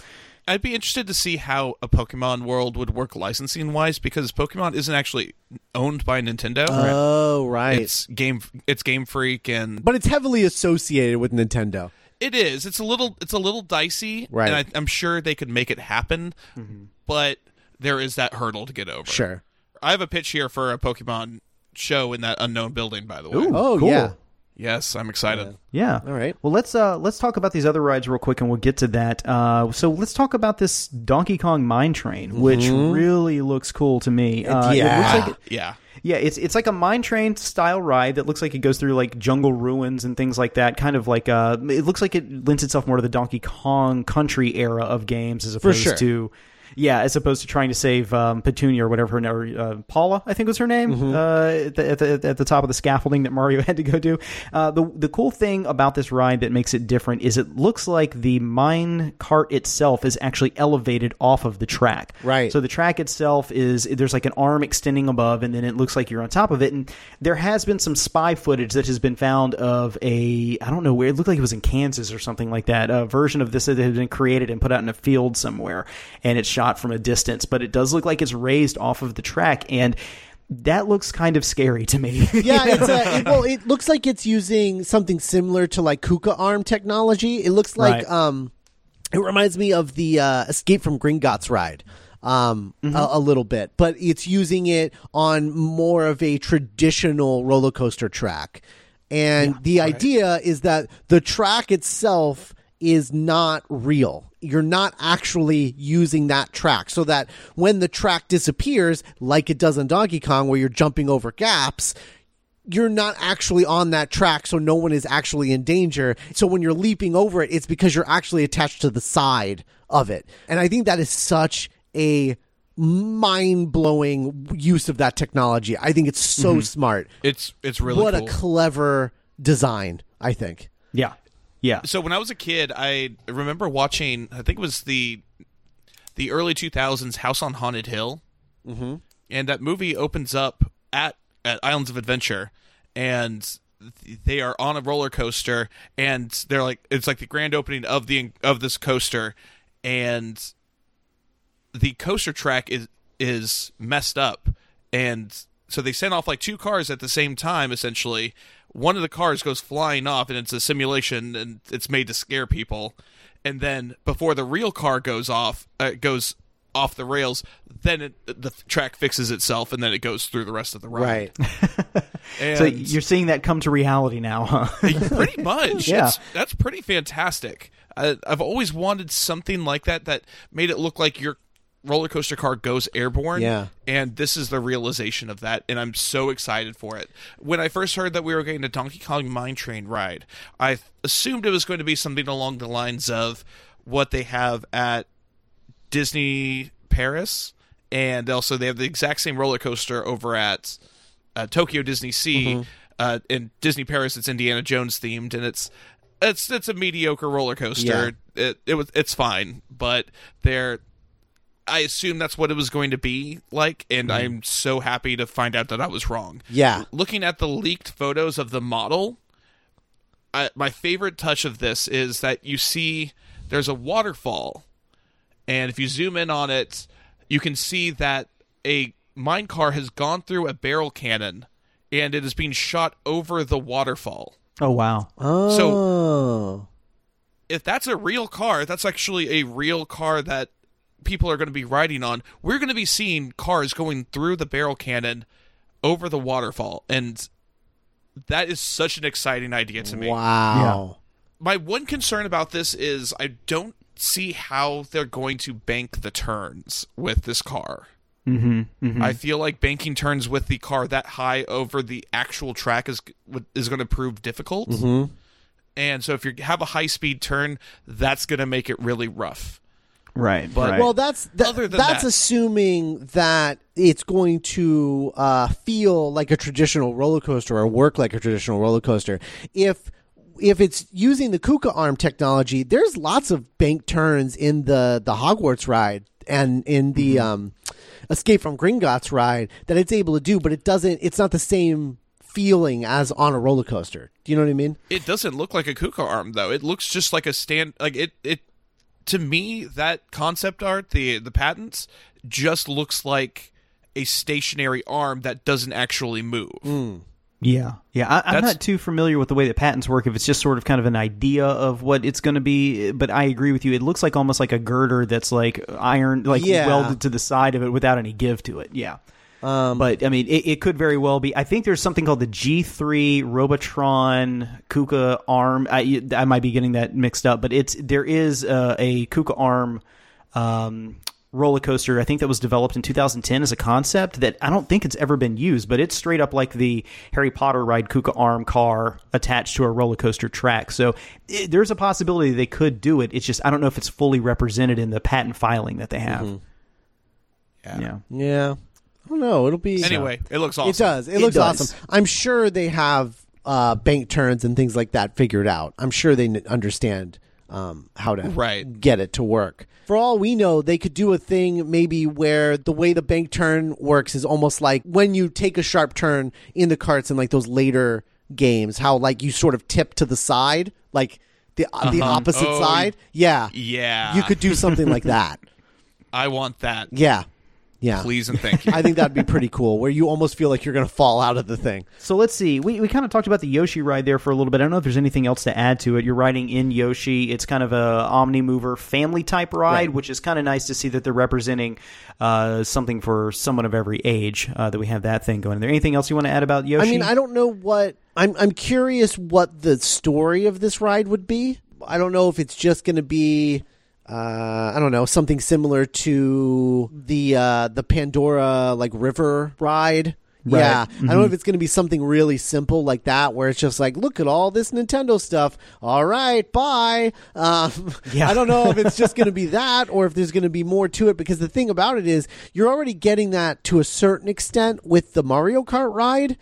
I'd be interested to see how a Pokemon world would work licensing wise because Pokemon isn't actually owned by Nintendo. Oh, right. It's game it's Game Freak and but it's heavily associated with Nintendo. it is. It's a little it's a little dicey. Right. And I, I'm sure they could make it happen, mm-hmm. but there is that hurdle to get over. Sure. I have a pitch here for a Pokemon show in that unknown building, by the way. Oh, cool. yeah. Yes, I'm excited. Yeah. All right. Well, let's uh let's talk about these other rides real quick, and we'll get to that. Uh, so let's talk about this Donkey Kong Mine Train, which really looks cool to me. Uh, it Yeah. looks like Yeah. Yeah, it's it's like a mine train style ride that looks like it goes through like jungle ruins and things like that. Kind of like uh, it looks like it lends itself more to the Donkey Kong Country era of games as opposed sure. to. Yeah, as opposed to trying to save um, Petunia or whatever her name, uh, Paula, I think was her name, Mm-hmm. uh, at, the, at, the, at the top of the scaffolding that Mario [LAUGHS] had to go do. Uh, the the cool thing about this ride that makes it different is it looks like the mine cart itself is actually elevated off of the track. Right. So the track itself is there's like an arm extending above, and then it looks like you're on top of it. And there has been some spy footage that has been found of a I don't know where it looked like it was in Kansas or something like that. A version of this that had been created and put out in a field somewhere, and it's shot from a distance. But it does look like it's raised off of the track, and that looks kind of scary to me. [LAUGHS] Yeah, [LAUGHS] it's a, it, well, it looks like it's using something similar to like Kuka arm technology. It looks like Right. um, it reminds me of the uh, Escape from Gringotts ride. Um, a, a little bit, but it's using it on more of a traditional roller coaster track. And the idea is that the track itself is not real. You're not actually using that track. So that when the track disappears, like it does in Donkey Kong, where you're jumping over gaps, you're not actually on that track, so no one is actually in danger. So when you're leaping over it, it's because you're actually attached to the side of it. And I think that is such a mind blowing use of that technology. I think it's so mm-hmm. smart. It's it's really what cool. a clever design, I think. yeah, yeah. so when I was a kid, I remember watching. I think it was the the early 2000s House on Haunted Hill, mm-hmm. and that movie opens up at at Islands of Adventure, and they are on a roller coaster, and they're like it's like the grand opening of the of this coaster, and the coaster track is is messed up and so they send off like two cars at the same time essentially one of the cars goes flying off and it's a simulation and it's made to scare people and then before the real car goes off uh, goes off the rails then it, the track fixes itself and then it goes through the rest of the ride [LAUGHS] and So you're seeing that come to reality now, huh? [LAUGHS] pretty much. [LAUGHS] Yeah. It's- that's pretty fantastic. I, I've always wanted something like that that made it look like your roller coaster car goes airborne. Yeah. And this is the realization of that, and I'm so excited for it. When I first heard that we were getting a Donkey Kong Mine Train ride, I assumed it was going to be something along the lines of what they have at Disney Paris, and also they have the exact same roller coaster over at uh, Tokyo Disney Sea. Uh, in Disney Paris, it's Indiana Jones themed, and it's it's it's a mediocre roller coaster. It it was it's fine, but they're. I assume that's what it was going to be like, and hmm. I'm so happy to find out that I was wrong. Yeah. Looking at the leaked photos of the model, I, my favorite touch of this is that you see there's a waterfall, and if you zoom in on it, you can see that a mine car has gone through a barrel cannon, and it is being shot over the waterfall. oh wow. Oh. If that's a real car, that's actually a real car that people are going to be riding on. We're going to be seeing cars going through the barrel cannon over the waterfall, and that is such an exciting idea to me. wow. my one concern about this is I don't see how they're going to bank the turns with this car. Mm-hmm, I feel like banking turns with the car that high over the actual track is is going to prove difficult. Mm-hmm. And so if you have a high speed turn, that's going to make it really rough. Right. But- right. Well, that's that, Other than that's that- assuming that it's going to uh, feel like a traditional roller coaster or work like a traditional roller coaster. If if it's using the Kuka arm technology, there's lots of bank turns in the the Hogwarts ride and in the Mm-hmm. um, Escape from Gringotts ride that it's able to do, but it doesn't. It's not the same feeling as on a roller coaster. Do you know what I mean? It doesn't look like a Kuka arm though. It looks just like a stand like it it to me, that concept art, the the patents, just looks like a stationary arm that doesn't actually move. Hmm. Yeah, yeah. I, I'm not too familiar with the way that patents work. If it's just sort of kind of an idea of what it's going to be, but I agree with you. It looks like almost like a girder that's like iron, like Yeah. welded to the side of it without any give to it. Yeah. Um, but I mean, it, it could very well be. I think there's something called the G3 Robotron Kuka arm. I, I might be getting that mixed up, but it's there is uh, a Kuka arm um, roller coaster. I think that was developed in 2010 as a concept that I don't think it's ever been used, but it's straight up like the Harry Potter ride Kuka arm car attached to a roller coaster track. So it, there's a possibility they could do it. It's just I don't know if it's fully represented in the patent filing that they have. Yeah. yeah. I don't know. It'll be Anyway, it looks awesome. It does. It, It looks does. awesome. I'm sure they have uh, bank turns and things like that figured out. I'm sure they n- understand um, how to Right. get it to work. For all we know, they could do a thing maybe where the way the bank turn works is almost like when you take a sharp turn in the carts in like those later games, how like you sort of tip to the side, like the the opposite Oh, side. Yeah, Yeah. you could do something like [LAUGHS] that. I want that. Yeah, yeah. Please and thank you. [LAUGHS] I think that'd be pretty cool, where you almost feel like you're going to fall out of the thing. So let's see. We, we kind of talked about the Yoshi ride there for a little bit. I don't know if there's anything else to add to it. You're riding in Yoshi. It's kind of a Omni Mover family type ride, Right. which is kind of nice to see that they're representing uh, something for someone of every age. Uh, that we have that thing going. Is there anything else you want to add about Yoshi? I mean, I don't know what I'm. I'm curious what the story of this ride would be. I don't know if it's just going to be. Uh, I don't know something similar to the uh, the Pandora like river ride. Right. Yeah, I don't know if it's going to be something really simple like that, where it's just like, look at all this Nintendo stuff. All right, bye. Um, [LAUGHS] Yeah. I don't know if it's just going to be [LAUGHS] that, or if there's going to be more to it. Because the thing about it is, you're already getting that to a certain extent with the Mario Kart ride.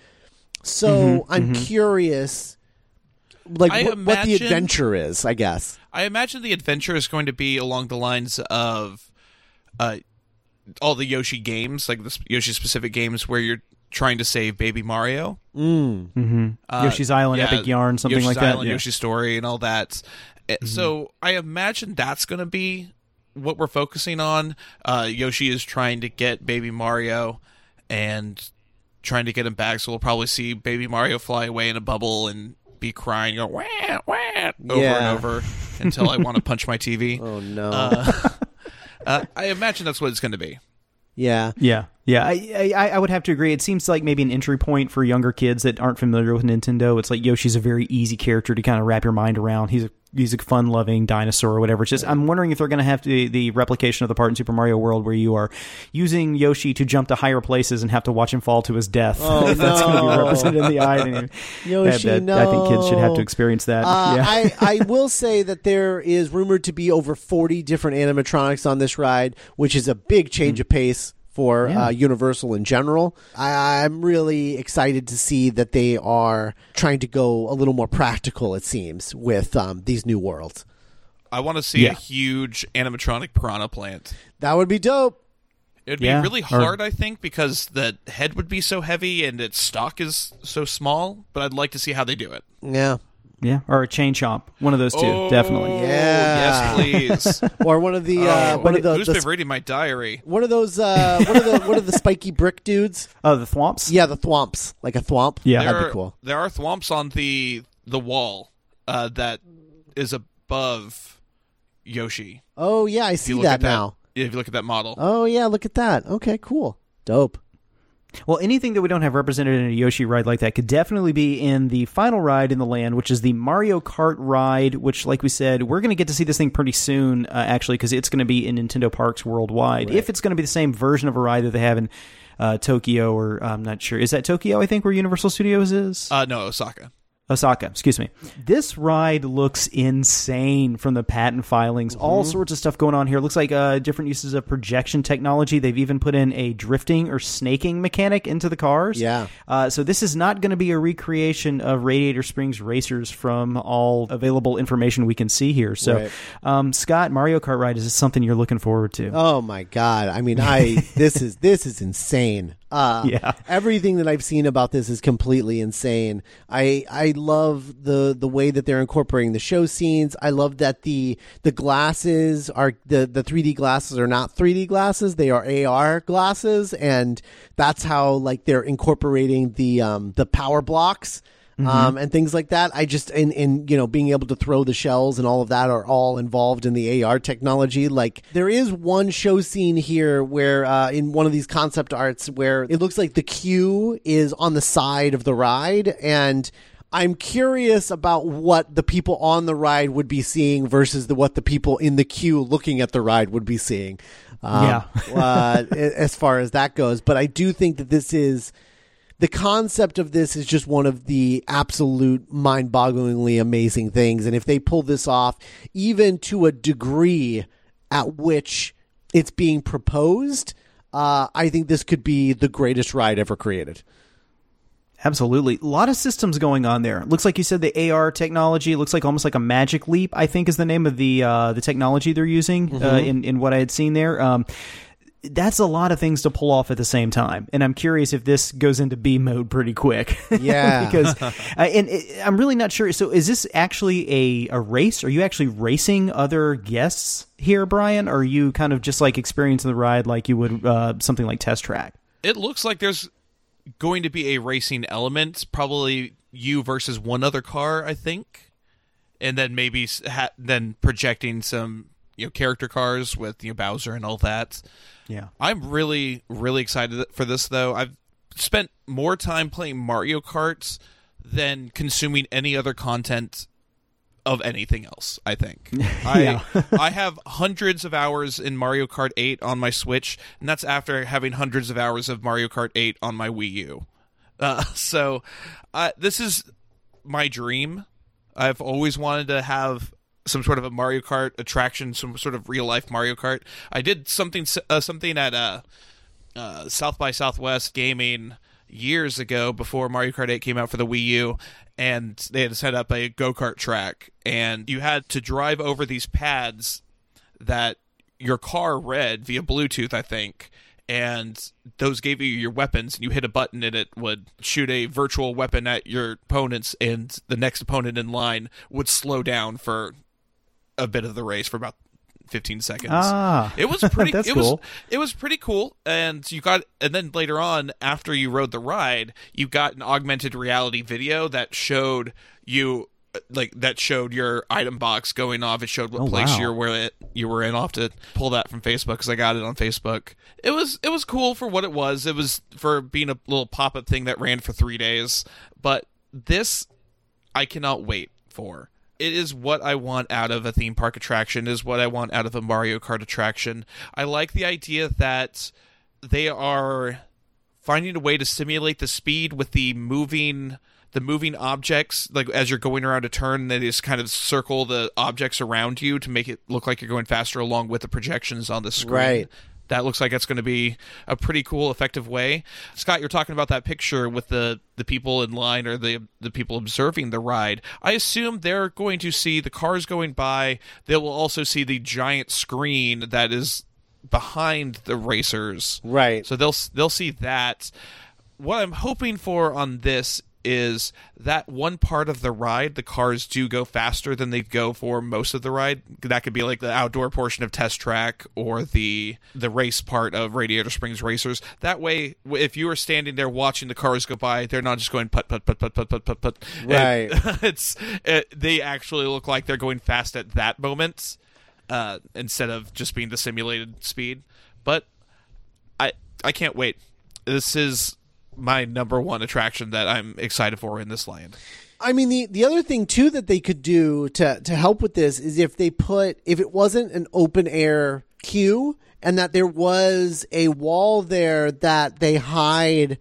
So I'm curious, like I what, what the adventure is. I guess. I imagine the adventure is going to be along the lines of uh, all the Yoshi games, like the Yoshi specific games where you're trying to save Baby Mario. Mm. Uh, Yoshi's Island, yeah, Epic Yarn, something Yoshi's like that. Island, Yeah. Yoshi's Story, and all that. Uh, Mm-hmm. So I imagine that's going to be what we're focusing on. Uh, Yoshi is trying to get Baby Mario and trying to get him back. So we'll probably see Baby Mario fly away in a bubble and be crying, go wah wah over Yeah. and over until I want to punch my TV. [LAUGHS] Oh no. [LAUGHS] Uh, I imagine that's what it's going to be. yeah. Yeah, yeah, I, I I would have to agree. It seems like maybe an entry point for younger kids that aren't familiar with Nintendo. It's like Yoshi's a very easy character to kind of wrap your mind around. He's a he's a fun loving dinosaur or whatever. It's just I'm wondering if they're going to have the the replication of the part in Super Mario World where you are using Yoshi to jump to higher places and have to watch him fall to his death. Oh, [LAUGHS] that's going to be represented in the eye. [LAUGHS] Yoshi, that- that- I think kids should have to experience that. Uh, yeah. I, I [LAUGHS] will say that there is rumored to be over 40 different animatronics on this ride, which is a big change of pace for Yeah. uh, Universal in general. I, I'm really excited to see that they are trying to go a little more practical, it seems, with um, these new worlds. I want to see Yeah. a huge animatronic piranha plant. That would be dope. It'd Yeah, be really or- hard, I think, because the head would be so heavy and its stock is so small. But I'd like to see how they do it. Yeah. Yeah, or a chain chomp. One of those two, Oh, definitely. Yeah. Yes, please. [LAUGHS] Or one of the uh, Oh, one of the, who's the been reading my diary? one of those uh, one of the one of the spiky brick dudes. Oh, the thwomps. Yeah, the thwomps, like a thwomp. Yeah. that'd there, be are- cool. there are thwomps on the the wall uh, that is above Yoshi. Oh yeah, I see look that at that, now. if you look at that model, Oh yeah, look at that. Okay, cool, dope. Well, anything that we don't have represented in a Yoshi ride like that could definitely be in the final ride in the land, which is the Mario Kart ride. Which, like we said, we're going to get to see this thing pretty soon, uh, actually, because it's going to be in Nintendo parks worldwide. If it's going to be the same version of a ride that they have in uh, Tokyo, or I'm not sure, is that Tokyo? I think where Universal Studios is. uh, no, Osaka. Osaka, excuse me. This ride looks insane from the patent filings. All Mm-hmm. sorts of stuff going on here. Looks like uh, different uses of projection technology. They've even put in a drifting or snaking mechanic into the cars. Yeah. Uh, so this is not going to be a recreation of Radiator Springs Racers from all available information we can see here. So, Right. um, Scott, Mario Kart ride is this something you're looking forward to? Oh my god! I mean, I this is this is insane. Uh, Yeah. everything that I've seen about this is completely insane. I I love the the way that they're incorporating the show scenes. I love that the the glasses are the the 3D glasses are not 3D glasses; they are AR glasses, and that's how like they're incorporating the um the power blocks um, and things like that. I just in in you know being able to throw the shells and all of that are all involved in the AR technology. Like there is one show scene here where uh, in one of these concept arts where it looks like the queue is on the side of the ride and. I'm curious about what the people on the ride would be seeing versus the what the people in the queue looking at the ride would be seeing. Um, Yeah. [LAUGHS] uh, as far as that goes, but I do think that this is the concept of this is just one of the absolute mind-bogglingly amazing things and if they pull this off even to a degree at which it's being proposed uh, i think this could be the greatest ride ever created Absolutely. A lot of systems going on there. Looks like you said the AR technology. Looks like almost like a magic leap, I think is the name of the uh, the technology they're using uh, in, in what I had seen there. Um, that's a lot of things to pull off at the same time. And I'm curious if this goes into B mode pretty quick. [LAUGHS] Yeah. because, uh, and it, I'm really not sure. So is this actually a, a race? Are you actually racing other guests here, Brian? Or are you kind of just like experiencing the ride like you would uh, something like Test Track? It looks like there's going to be a racing element, probably you versus one other car, I think, and then maybe ha- then projecting some you know character cars with you know Bowser and all that. Yeah. I'm really really excited for this though. I've spent more time playing Mario Kart than consuming any other content of anything else, I think. [LAUGHS] Yeah. I I have hundreds of hours in Mario Kart 8 on my Switch, and that's after having hundreds of hours of Mario Kart 8 on my Wii U. [LAUGHS] Uh, so, uh, this is my dream. I've always wanted to have some sort of a Mario Kart attraction, some sort of real life Mario Kart. I did something uh, something at uh, uh, South by Southwest Gaming years ago before Mario Kart 8 came out for the Wii U, and they had set up a go kart track, and you had to drive over these pads that your car read via Bluetooth, I think. And those gave you your weapons, and you hit a button, and it would shoot a virtual weapon at your opponents, and the next opponent in line would slow down for a bit of the race for about 15 seconds. Ah, It was [LAUGHS] pretty. That's it cool. was it was pretty cool, and you got and then later on, after you rode the ride, you got an augmented reality video that showed you like that showed your item box going off. It showed what Oh, place wow. you were it you were in. I'll have to pull that from Facebook because I got it on Facebook. It was it was cool for what it was. It was for being a little pop up thing that ran for three days, but this I cannot wait for. It is what I want out of a theme park attraction, is what I want out of a Mario Kart attraction. I like the idea that they are finding a way to simulate the speed with the moving the moving objects like as you're going around a turn they just kind of circle the objects around you to make it look like you're going faster along with the projections on the screen Right. That looks like it's going to be a pretty cool effective way. Scott you're talking about that picture with the the people in line or the the people observing the ride. I assume they're going to see the cars going by. They will also see the giant screen that is behind the racers. Right. so they'll they'll see that. What i'm hoping for on this is that one part of the ride the cars do go faster than they go for most of the ride that could be like the outdoor portion of test track or the the race part of radiator springs racers that way if you are standing there watching the cars go by they're not just going put put put put put put put put Right. It- [LAUGHS] it's it, they actually look like they're going fast at that moment uh, instead of just being the simulated speed but I I can't wait. This is my number one attraction that I'm excited for in this land. I mean the the other thing too that they could do to to help with this is if they put if it wasn't an open air queue and that there was a wall there that they hide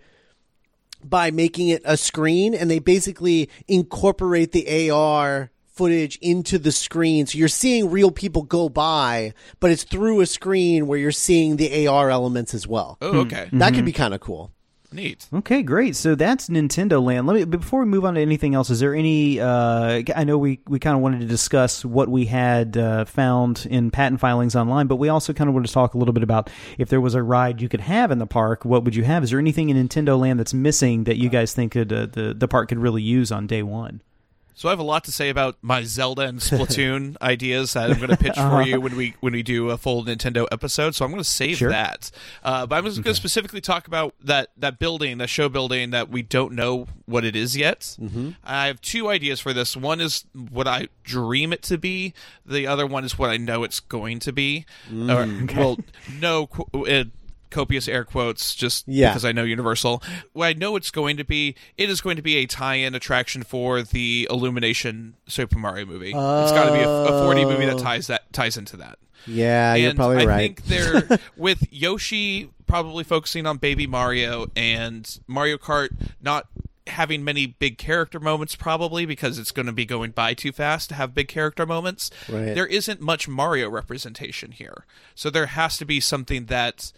by making it a screen and they basically incorporate the AR footage into the screen so you're seeing real people go by but it's through a screen where you're seeing the AR elements as well. Oh, okay. Mm-hmm. That could be mm-hmm. kind of cool. Neat. Okay, great. So that's Nintendo Land. Let me before we move on to anything else. Is there any? Uh, I know we we kind of wanted to discuss what we had uh, found in patent filings online, but we also kind of wanted to talk a little bit about if there was a ride you could have in the park. What would you have? Is there anything in Nintendo Land that's missing that you guys think could uh, the the park could really use on day one? So I have a lot to say about my Zelda and Splatoon [LAUGHS] ideas that I'm going to pitch for you when we when we do a full Nintendo episode. So I'm going to save Sure. that. Uh, but I'm just going to specifically talk about that that building, that show building that we don't know what it is yet. Mm-hmm. I have two ideas for this. One is what I dream it to be. The other one is what I know it's going to be. Or, well, no. Copious air quotes just Yeah. because I know Universal. What I know it's going to be, it is going to be a tie-in attraction for the Illumination Super Mario movie. it's got to be a, a 4D movie that ties that ties into that. Yeah, you're probably I right. I think they're [LAUGHS] with Yoshi probably focusing on Baby Mario and Mario Kart not having many big character moments probably because it's going to be going by too fast to have big character moments. Right. There isn't much Mario representation here. So there has to be something that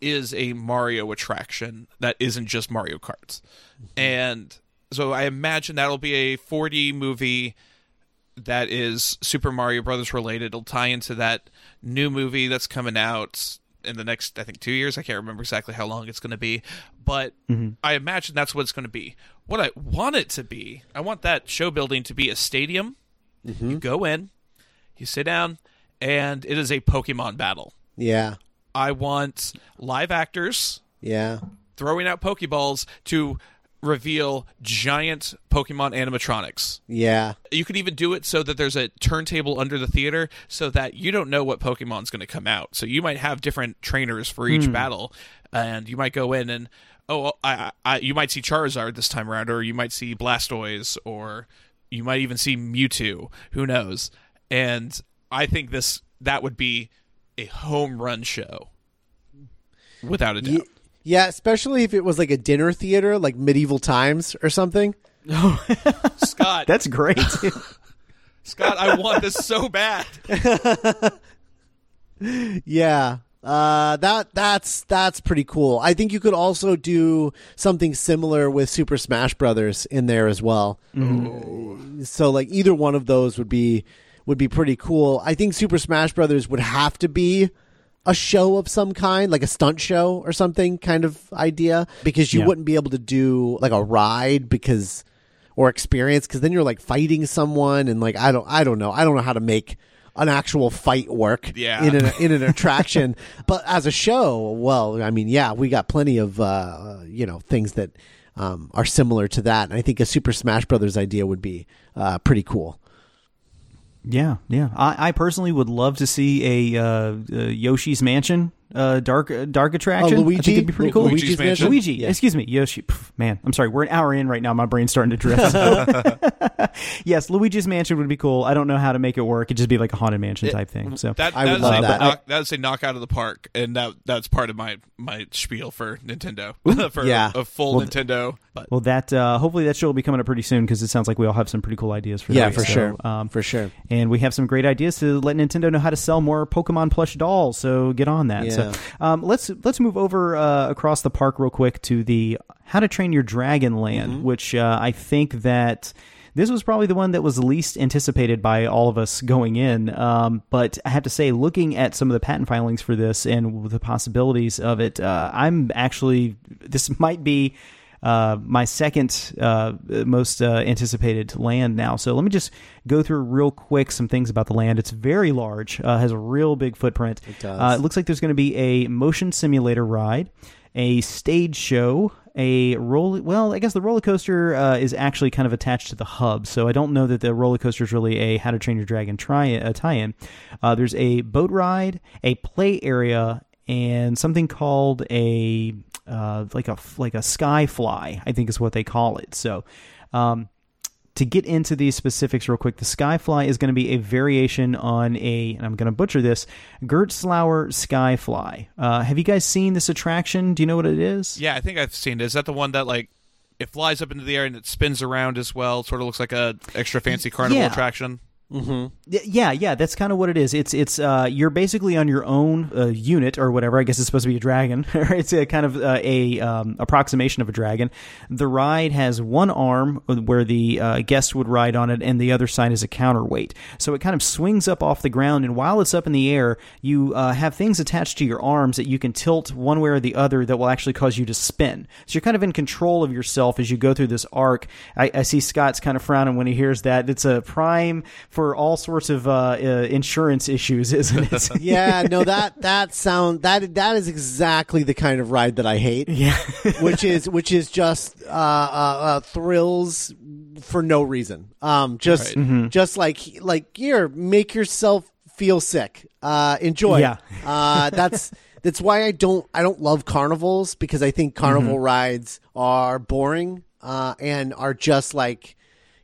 is a Mario attraction that isn't just Mario Kart. Mm-hmm. And so I imagine that'll be a 4D movie that is Super Mario Brothers related. It'll tie into that new movie that's coming out in the next, I think, two years. I can't remember exactly how long it's going to be, but mm-hmm. I imagine that's what it's going to be. What I want it to be, I want that show building to be a stadium. Mm-hmm. You go in, you sit down, and it is a Pokemon battle. yeah, I want live actors yeah, throwing out Pokeballs to reveal giant Pokemon animatronics. yeah, You could even do it so that there's a turntable under the theater so that you don't know what Pokemon's going to come out. So you might have different trainers for each hmm. battle, and you might go in and oh, I, I, you might see Charizard this time around, or you might see Blastoise, or you might even see Mewtwo. Who knows? And I think this that would be a home run show, without a doubt. Ye- yeah. Especially if it was like a dinner theater, like medieval times or something. [LAUGHS] Scott, That's great. [LAUGHS] Scott, I want this so bad. [LAUGHS] Yeah. Uh, that that's that's pretty cool. I think you could also do something similar with Super Smash Brothers in there as well. So like either one of those would be would be pretty cool. I think Super Smash Brothers would have to be a show of some kind, like a stunt show or something kind of idea, because you Yeah. wouldn't be able to do like a ride because or experience because then you're like fighting someone and like I don't I don't know I don't know how to make an actual fight work Yeah. in an [LAUGHS] in an attraction but as a show well I mean yeah we got plenty of uh, you know things that um, are similar to that and I think a Super Smash Brothers idea would be uh, pretty cool Yeah, yeah. I, I personally would love to see a uh, uh, Yoshi's Mansion uh, dark uh, dark attraction. I Oh, Luigi? think it'd be pretty cool. Luigi's Luigi's Mansion? Mansion? Luigi, Yeah. excuse me, Yoshi. Pff, man, I'm sorry. We're an hour in right now. My brain's starting to drift. [LAUGHS] [LAUGHS] yes, Luigi's Mansion would be cool. I don't know how to make it work. It'd just be like a haunted mansion type thing. So That, I would is love a that. Knock, that is a knockout of the park, and that that's part of my my spiel for Nintendo [LAUGHS] for Yeah. a, full Well, Nintendo. But well, that uh, hopefully that show will be coming up pretty soon because it sounds like we all have some pretty cool ideas for yeah that. for So, sure Um, for sure and we have some great ideas to let Nintendo know how to sell more Pokemon plush dolls. So get on that. Yeah. So um, let's let's move over uh, across the park real quick to the How to Train Your Dragon Land, Mm-hmm. which uh, I think that. This was probably the one that was least anticipated by all of us going in. Um, but I have to say, looking at some of the patent filings for this and the possibilities of it, uh, I'm actually, this might be uh, my second uh, most uh, anticipated land now. So let me just go through real quick some things about the land. It's very large, uh, has a real big footprint. It does. Uh, it looks like there's going to be a motion simulator ride, a stage show, a roll. Well, I guess the roller coaster uh, is actually kind of attached to the hub, so I don't know that the roller coaster is really a How to Train Your Dragon try uh, tie-in. Uh, there's a boat ride, a play area, and something called a uh, like a like a skyfly, I think is what they call it. So. Um, to get into these specifics real quick, the Skyfly is going to be a variation on a, and I'm going to butcher this, Gerstlauer Skyfly. Uh, have you guys seen this attraction? Do you know what it is? yeah, I think I've seen it. Is that the one that like it flies up into the air and it spins around as well? Sort of looks like a extra fancy carnival Yeah. attraction. Y- Yeah, yeah, that's kind of what it is. It's it's uh, you're basically on your own uh, unit or whatever. I guess it's supposed to be a dragon. [LAUGHS] it's a kind of uh, a um, approximation of a dragon. The ride has one arm where the uh, guest would ride on it, and the other side is a counterweight. So it kind of swings up off the ground, and while it's up in the air, you uh, have things attached to your arms that you can tilt one way or the other that will actually cause you to spin. So you're kind of in control of yourself as you go through this arc. I, I see Scott's kind of frowning when he hears that. It's a prime for all sorts of uh, uh, insurance issues, [LAUGHS] isn't it? [LAUGHS] Yeah, no that that sound that that is exactly the kind of ride that I hate. Yeah. [LAUGHS] which is which is just uh, uh, uh, thrills for no reason. Um, just just like like here, make yourself feel sick. Uh, enjoy. Yeah. uh, that's that's why I don't I don't love carnivals because I think carnival Mm-hmm. rides are boring uh, and are just like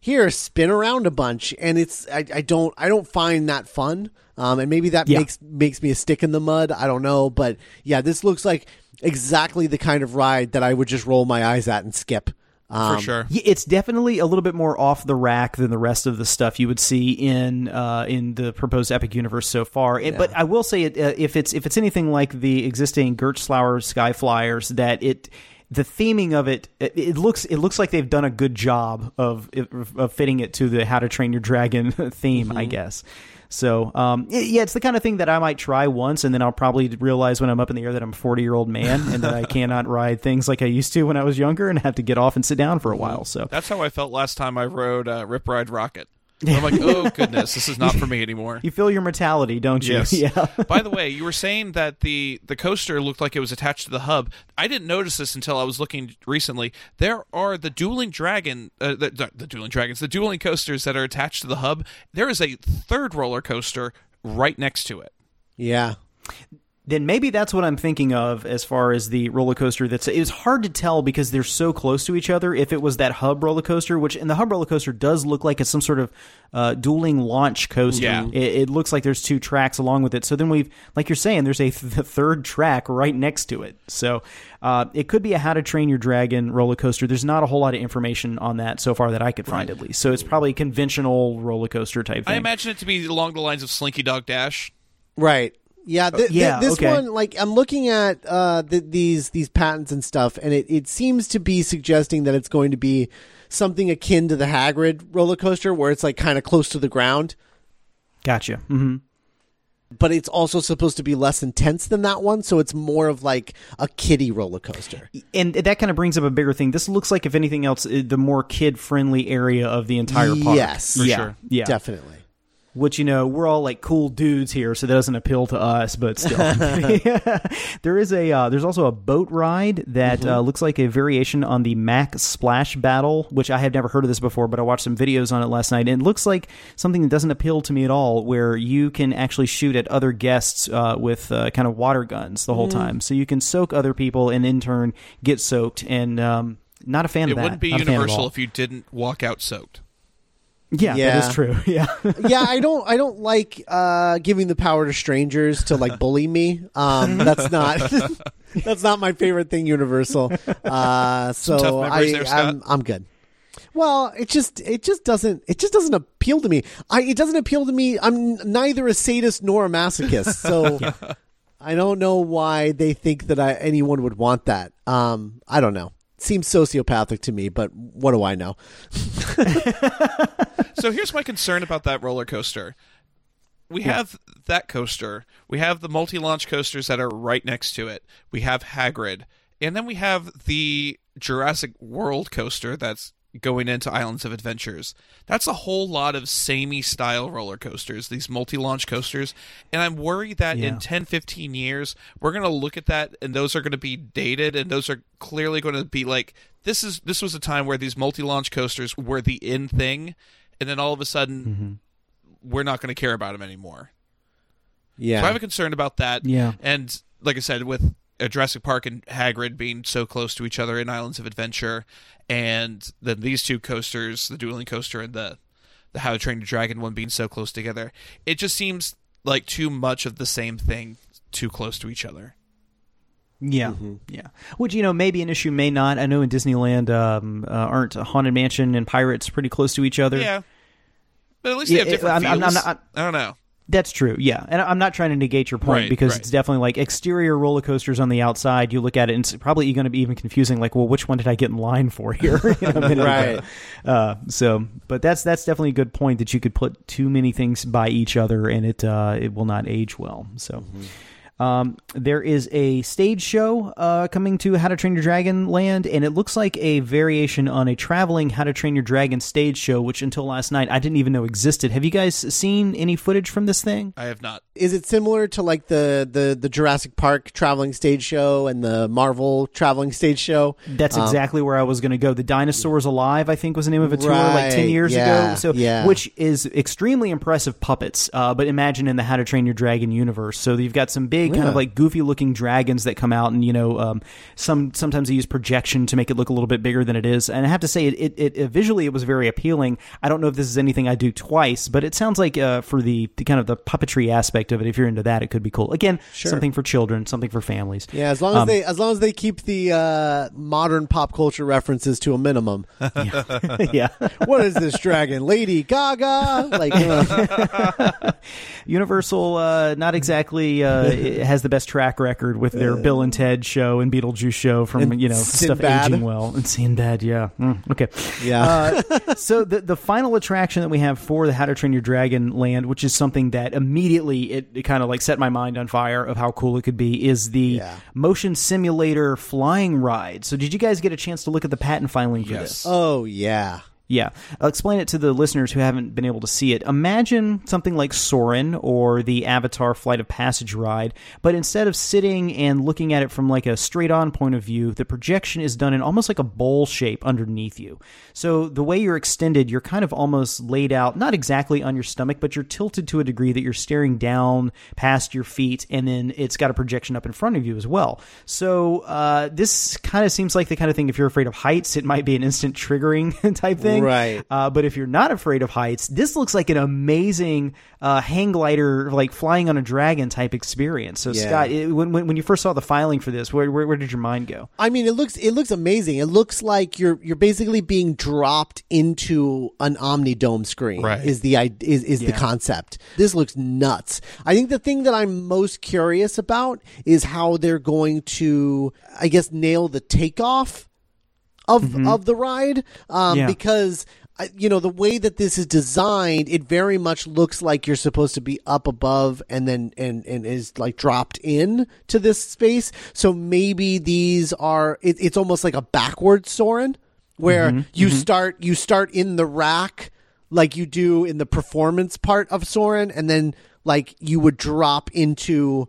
here spin around a bunch and it's I, I don't I don't find that fun. Um, and maybe that Yeah. makes makes me a stick in the mud. I don't know, but yeah, this looks like exactly the kind of ride that I would just roll my eyes at and skip. Um, for sure. It's definitely a little bit more off the rack than the rest of the stuff you would see in uh, in the proposed Epic universe so far. It- But I will say, it, uh, if it's if it's anything like the existing Gerstlauer Sky Flyers, that it the theming of it, it, it looks it looks like they've done a good job of of fitting it to the How to Train Your Dragon [LAUGHS] theme, I guess. So, um, y- yeah, it's the kind of thing that I might try once, and then I'll probably realize when I'm up in the air that I'm a 40 year old man and that I [LAUGHS] cannot ride things like I used to when I was younger, and have to get off and sit down for a while. So, That's how I felt last time I rode uh, Rip Ride Rockit. I'm like, oh goodness, this is [LAUGHS] not for me anymore. you feel your mortality, don't you? Yes. [LAUGHS] Yeah. By the way, you were saying that the the coaster looked like it was attached to the hub. I didn't notice this until I was looking recently. There are the dueling dragon, uh, the, the, the dueling dragons, the dueling coasters that are attached to the hub. There is a third roller coaster right next to it. Yeah. Then maybe that's what I'm thinking of as far as the roller coaster. That's it was hard to tell because they're so close to each other. If it was that hub roller coaster, which and the hub roller coaster does look like it's some sort of uh, dueling launch coaster. Yeah. It, it looks like there's two tracks along with it. So then we've, like you're saying, there's a th- the third track right next to it. So uh, it could be a How to Train Your Dragon roller coaster. There's not a whole lot of information on that so far that I could find at least. So it's probably a conventional roller coaster type thing. I imagine it to be along the lines of Slinky Dog Dash. Right. Yeah, th- th- yeah, this okay. one, like, I'm looking at uh, th- these these patents and stuff, and it, it seems to be suggesting that it's going to be something akin to the Hagrid roller coaster, where it's like kind of close to the ground, Gotcha. Mm-hmm. but it's also supposed to be less intense than that one, so it's more of like a kiddie roller coaster. and that kind of brings up a bigger thing. This looks like, if anything else, uh, the more kid friendly area of the entire park. Yes, yeah, sure. yeah. definitely. Which you know, we're all like cool dudes here, so that doesn't appeal to us. But still, [LAUGHS] [LAUGHS] there is a uh, there's also a boat ride that uh, looks like a variation on the Mack Splash Battle, which I have never heard of this before, but I watched some videos on it last night, and it looks like something that doesn't appeal to me at all. Where you can actually shoot at other guests uh, with uh, kind of water guns the whole time, so you can soak other people and in turn get soaked. And um, not a fan It of that. It wouldn't be Not a universal if you didn't walk out soaked. Yeah, Yeah. that is true. [LAUGHS] Yeah. yeah, I don't I don't like uh, giving the power to strangers to like bully me. Um, that's not [LAUGHS] that's not my favorite thing. Universal. Uh, so I, there, I'm, I'm good. Well, it just it just doesn't it just doesn't appeal to me. I it doesn't appeal to me. I'm neither a sadist nor a masochist, so [LAUGHS] I don't know why they think that I, anyone would want that. Um, I don't know. Seems sociopathic to me, but what do I know? [LAUGHS] so here's my concern about that roller coaster. We have that coaster. We have the multi-launch coasters that are right next to it. We have Hagrid, and then we have the Jurassic World coaster that's going into Islands of Adventures. That's a whole lot of samey style roller coasters, these multi-launch coasters, and I'm worried that in Yeah. 10, 15 years we're going to look at that and those are going to be dated and those are clearly going to be like this is this was a time where these multi-launch coasters were the in thing and then all of a sudden mm-hmm. we're not going to care about them anymore. Yeah, So I have a concern about that. Yeah. And like I said, with uh, Jurassic Park and Hagrid being so close to each other in Islands of Adventure, and then these two coasters, the dueling coaster and the the How to Train Your Dragon one being so close together, it just seems like too much of the same thing, too close to each other. Yeah, Mm-hmm. yeah. Which you know, maybe an issue, may not. I know in Disneyland, um, uh, aren't Haunted Mansion and Pirates pretty close to each other? Yeah, But at least they have Yeah, different I'm- I'm feels. not- I don't know. That's true, yeah. And I'm not trying to negate your point Right, because right. it's definitely like exterior roller coasters on the outside. You look at it, and it's probably going to be even confusing. Like, well, which one did I get in line for here? [LAUGHS] You know, a minute ago. Right. Uh, so, but that's that's definitely a good point that you could put too many things by each other, and it uh, it will not age well. So. Um, there is a stage show uh, coming to How to Train Your Dragon Land, and it looks like a variation on a traveling How to Train Your Dragon stage show, which until last night I didn't even know existed. Have you guys seen any footage from this thing? I have not. Is it similar to like the, the, the Jurassic Park traveling stage show and the Marvel traveling stage show? That's exactly where I was going to go. The Dinosaurs Alive, I think, was the name of a tour like ten years yeah, ago. So, yeah. which is extremely impressive puppets. Uh, but imagine in the How to Train Your Dragon universe. So you've got some big, kind Yeah. of like goofy looking dragons that come out, and you know, um, some sometimes they use projection to make it look a little bit bigger than it is. And I have to say, it, it, it, visually it was very appealing. I don't know if this is anything I do twice, but it sounds like uh, for the, the kind of the puppetry aspect of it, if you're into that, it could be cool. Again, something for children, something for families. Yeah, as long as Um, they as long as they keep the uh, modern pop culture references to a minimum. yeah. [LAUGHS] what is this dragon, Lady Gaga? Like, uh, [LAUGHS] Universal, uh, not exactly uh, has the best track record with their Bill and Ted show and Beetlejuice show from you know stuff Sinbad. aging well and Sinbad, yeah, Mm, okay. yeah, Uh, so the the final attraction that we have for the How to Train Your Dragon Land, which is something that immediately it, it kind of like set my mind on fire of how cool it could be, is the Yeah. motion simulator flying ride. So did you guys get a chance to look at the patent filing for Yes. this? oh yeah. Yeah. I'll explain it to the listeners who haven't been able to see it. Imagine something like Soarin' or the Avatar Flight of Passage ride, but instead of sitting and looking at it from like a straight on point of view, the projection is done in almost like a bowl shape underneath you. So the way you're extended, you're kind of almost laid out, not exactly on your stomach, but you're tilted to a degree that you're staring down past your feet, and then it's got a projection up in front of you as well. So uh, this kind of seems like the kind of thing, if you're afraid of heights, it might be an instant triggering [LAUGHS] type thing. Right. Uh, but if you're not afraid of heights, this looks like an amazing uh, hang glider, like flying on a dragon type experience. So, Yeah. Scott, it, when, when when you first saw the filing for this, where, where where did your mind go? I mean, it looks it looks amazing. It looks like you're you're basically being dropped into an Omnidome screen. Right. Is the i- is is the concept? This looks nuts. I think the thing that I'm most curious about is how they're going to, I guess, nail the takeoff of mm-hmm. of the ride. Um, Yeah. because. You know the way that this is designed, it very much looks like you're supposed to be up above and then and and is like dropped in to this space. So maybe these are it, it's almost like a backward Soarin', where mm-hmm. you mm-hmm. start you start in the rack like you do in the performance part of Soarin', and then like you would drop into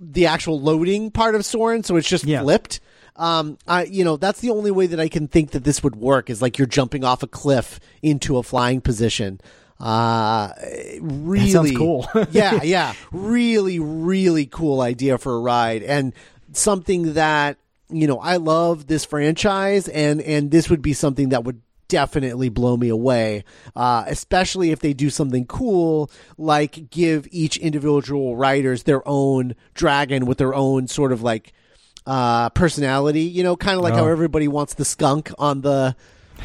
the actual loading part of Soarin', so it's just Yeah. flipped. Um, I you know that's the only way that I can think that this would work is like you're jumping off a cliff into a flying position. Uh, really sounds cool. [LAUGHS] yeah, yeah, really, really cool idea for a ride and something that you know I love this franchise and and this would be something that would definitely blow me away uh, especially if they do something cool like give each individual riders their own dragon with their own sort of like uh, personality you know kind of like how Oh. everybody wants the skunk on the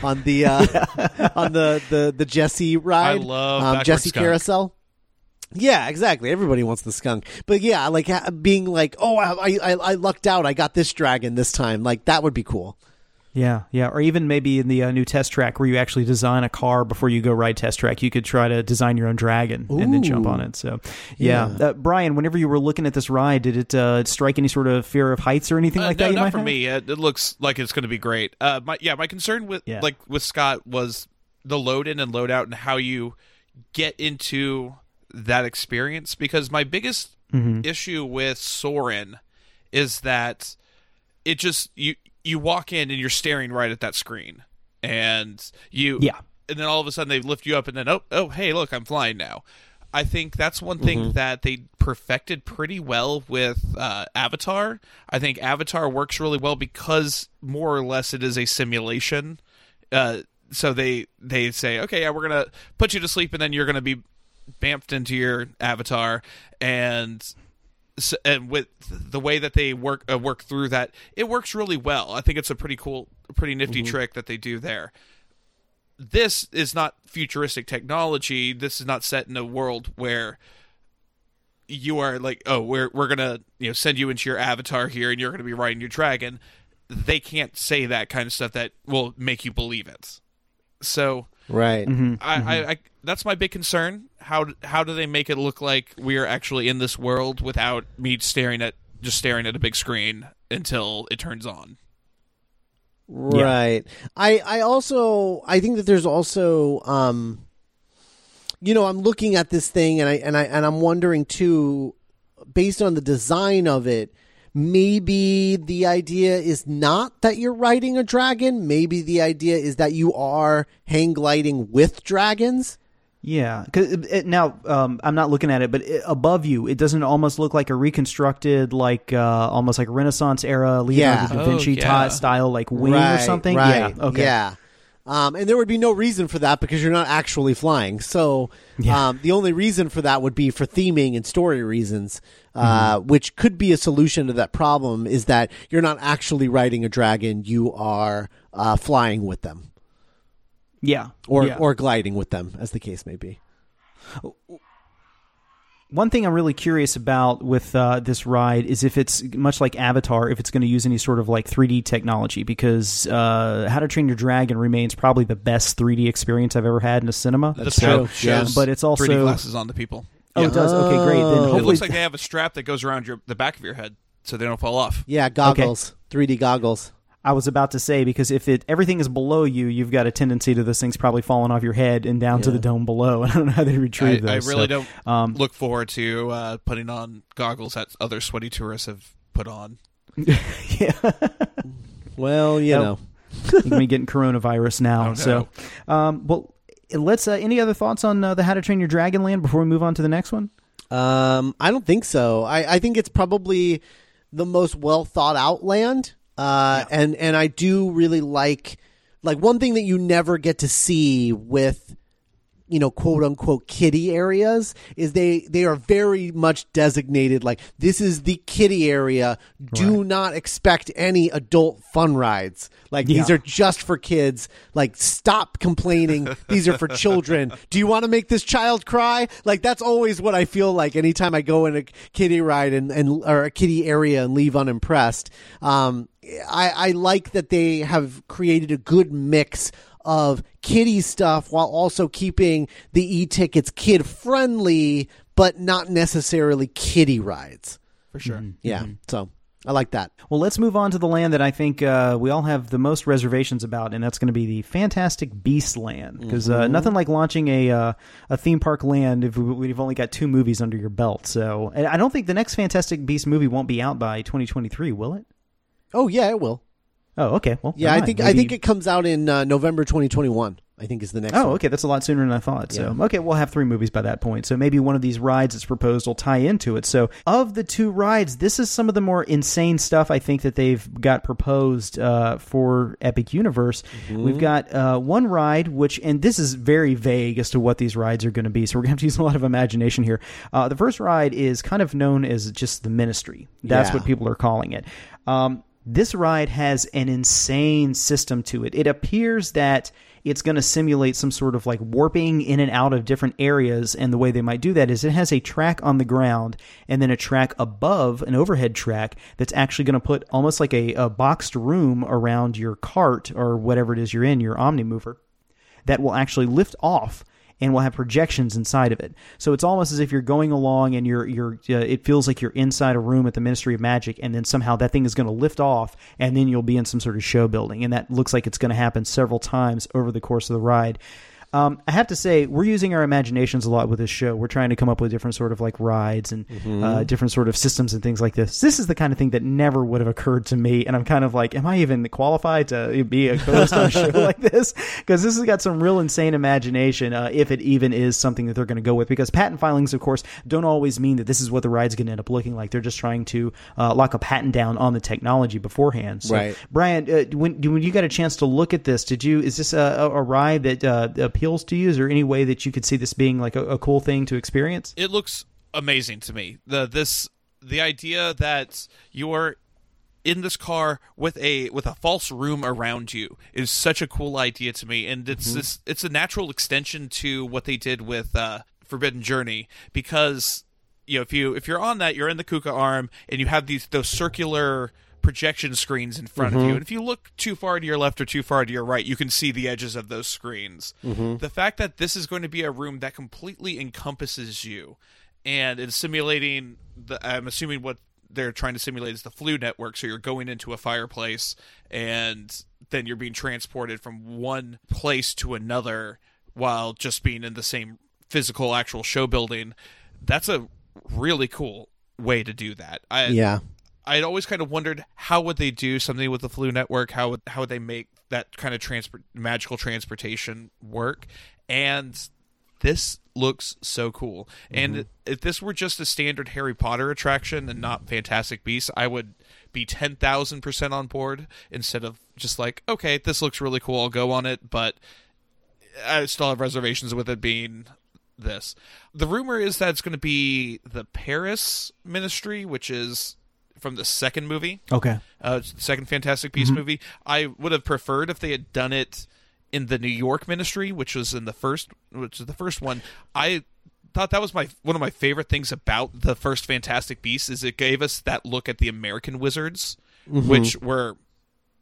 on the uh, [LAUGHS] on the the the Jessie ride I love um, Jessie skunk. carousel yeah, exactly. Everybody wants the skunk, but yeah, like being like, oh, I, I I lucked out. I got this dragon this time. Like that would be cool. Yeah, yeah, or even maybe in the uh, new test track where you actually design a car before you go ride test track, you could try to design your own dragon and then jump on it. So, yeah, Uh, Brian, whenever you were looking at this ride, did it uh, strike any sort of fear of heights or anything Uh, like no, that? Not for have? me. It, it looks like it's going to be great. Uh, my yeah, my concern with Yeah. like with Scott was the load in and load out and how you get into that experience because my biggest Mm-hmm. issue with Soarin' is that it just you you walk in and you're staring right at that screen and you Yeah. and then all of a sudden they lift you up and then oh oh hey look I'm flying now. I think that's one thing that they perfected pretty well with uh, Avatar. I think Avatar works really well because more or less it is a simulation. Uh, so they they say okay yeah we're gonna put you to sleep and then you're gonna be bamfed into your avatar and s and with the way that they work uh, work through that, it works really well. I think it's a pretty cool, pretty nifty trick that they do there. this is not futuristic technology. This is not set in a world where you are like, oh, we're we're gonna you know send you into your avatar here, and you're gonna be riding your dragon. They can't say that kind of stuff that will make you believe it. So Right. Mm-hmm. I, I, I that's my big concern. How how do they make it look like we are actually in this world without me staring at just staring at a big screen until it turns on? Right. I I also I think that there's also um you know, I'm looking at this thing and I and I and I'm wondering too based on the design of it, maybe the idea is not that you're riding a dragon, maybe the idea is that you are hang gliding with dragons. Yeah, because now um, I'm not looking at it, but it, above you, it doesn't almost look like a reconstructed, like uh, almost like Renaissance era Leonardo Yeah. da Vinci Oh, yeah. style, like wing right, or something. Right. Yeah. Okay. Yeah. Um, and there would be no reason for that because you're not actually flying. So Yeah. um, the only reason for that would be for theming and story reasons, uh, which could be a solution to that problem. Is that you're not actually riding a dragon; you are uh, flying with them, Yeah. or Yeah. or gliding with them, as the case may be. One thing I'm really curious about with uh, this ride is if it's much like Avatar, if it's going to use any sort of like 3D technology, because uh, How to Train Your Dragon remains probably the best 3D experience I've ever had in a cinema. The true. Yeah. But it's also- 3D glasses on the people. Oh, Yeah. it does. Okay, great. Then hopefully, It looks like they have a strap that goes around your the back of your head so they don't fall off. Yeah, goggles, 3D goggles. I was about to say because if it everything is below you, you've got a tendency to this thing's probably falling off your head and down to the dome below. And [LAUGHS] I don't know how they I, retrieve I those. really so, don't um, look forward to uh, putting on goggles that other sweaty tourists have put on. [LAUGHS] yeah, Well, you Nope. know. you can be getting coronavirus now. Oh, no. So, um, well, let's. Uh, any other thoughts on uh, the How to Train Your Dragon Land before we move on to the next one? Um, I don't think so. I, I think it's probably the most well thought out land. Uh, and, and I do really like, like one thing that you never get to see with, you know, quote unquote kitty areas is they, they are very much designated like this is the kitty area. Do not expect any adult fun rides. Like these are just for kids. Like stop complaining. these are for [LAUGHS] children. Do you want to make this child cry? Like that's always what I feel like anytime I go in a kitty ride and, and or a kitty area and leave unimpressed. Um, I, I like that they have created a good mix of kiddie stuff while also keeping the e-tickets kid friendly, but not necessarily kiddie rides. For sure. Yeah. So I like that. Well, let's move on to the land that I think uh, we all have the most reservations about, and that's going to be the Fantastic Beast Land. Because uh, nothing like launching a uh, a theme park land if we- we've only got two movies under your belt. So, and I don't think the next Fantastic Beast movie won't be out by 2023, will it? Oh yeah, it will. Oh, okay. Well, Yeah, I mind. think I think it comes out in uh, November 2021. I think is the next. Oh, one. okay. That's a lot sooner than I thought. So, okay, we'll have three movies by that point. So maybe one of these rides that's proposed will tie into it. So, of the two rides, this is some of the more insane stuff I think that they've got proposed uh, for Epic Universe. We've got uh, one ride, which, and this is very vague as to what these rides are going to be. So we're going to have to use a lot of imagination here. Uh, the first ride is kind of known as just the Ministry. That's Yeah. what people are calling it. Um, this ride has an insane system to it. It appears that it's going to simulate some sort of like warping in and out of different areas. And the way they might do that is it has a track on the ground and then a track above, an overhead track that's actually going to put almost like a, a boxed room around your cart or whatever it is you're in, your Omnimover, that will actually lift off and will have projections inside of it. So it's almost as if you're going along and you're you're uh, it feels like you're inside a room at the Ministry of Magic and then somehow that thing is going to lift off and then you'll be in some sort of show building and that looks like it's going to happen several times over the course of the ride. Um, I have to say, we're using our imaginations a lot with this show. We're trying to come up with different sort of like rides and uh, different sort of systems and things like this. This is the kind of thing that never would have occurred to me, and I'm kind of like, am I even qualified to be a host on a show [LAUGHS] like this? Because this has got some real insane imagination, uh, if it even is something that they're going to go with. Because patent filings, of course, don't always mean that this is what the ride's going to end up looking like. They're just trying to uh, lock a patent down on the technology beforehand. So, Right. Brian, uh, when when you got a chance to look at this, did you is this a, a a ride that uh, appeals to you? Is there any way that you could see this being like a, a cool thing to experience? It looks amazing to me. The this the idea that you're in this car with a with a false room around you is such a cool idea to me and it's this it's a natural extension to what they did with uh forbidden journey because you know if you if you're on that you're in the kuka arm and you have these those circular projection screens in front of you. Mm-hmm. And if you look too far to your left or too far to your right you can see the edges of those screens. Mm-hmm. The fact that this is going to be a room that completely encompasses you and it's simulating the i'm assuming what they're trying to simulate is the Floo network. So you're going into a fireplace and then you're being transported from one place to another while just being in the same physical actual show building. That's a really cool way to do that. I Yeah. I'd always kind of wondered how would they do something with the Floo network? How would how would they make that kind of transport magical transportation work? And this looks so cool. And mm-hmm. if this were just a standard Harry Potter attraction and not Fantastic Beasts, I would be ten thousand percent on board instead of just like, okay, this looks really cool, I'll go on it, but I still have reservations with it being this. The rumor is that it's going to be the Paris Ministry, which is from the second movie, Okay. uh, second Fantastic Beast movie. I would have preferred if they had done it in the New York Ministry, which was in the first, which is the first one. I thought that was my one of my favorite things about the first Fantastic Beasts is it gave us that look at the American wizards, which were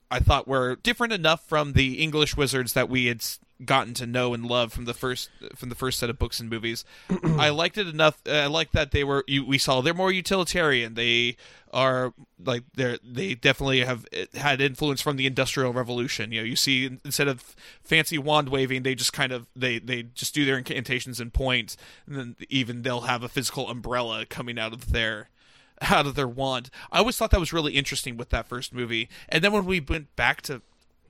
I thought were different enough from the English wizards that we had gotten to know and love from the first from the first set of books and movies. [CLEARS THROAT] I liked it enough. I liked that they were. You, we saw they're more utilitarian. They are like they're they definitely have uh, had influence from the Industrial Revolution. You know, you see instead of fancy wand waving, they just kind of they they just do their incantations and point, and then even they'll have a physical umbrella coming out of their out of their wand. I always thought that was really interesting with that first movie. And then when we went back to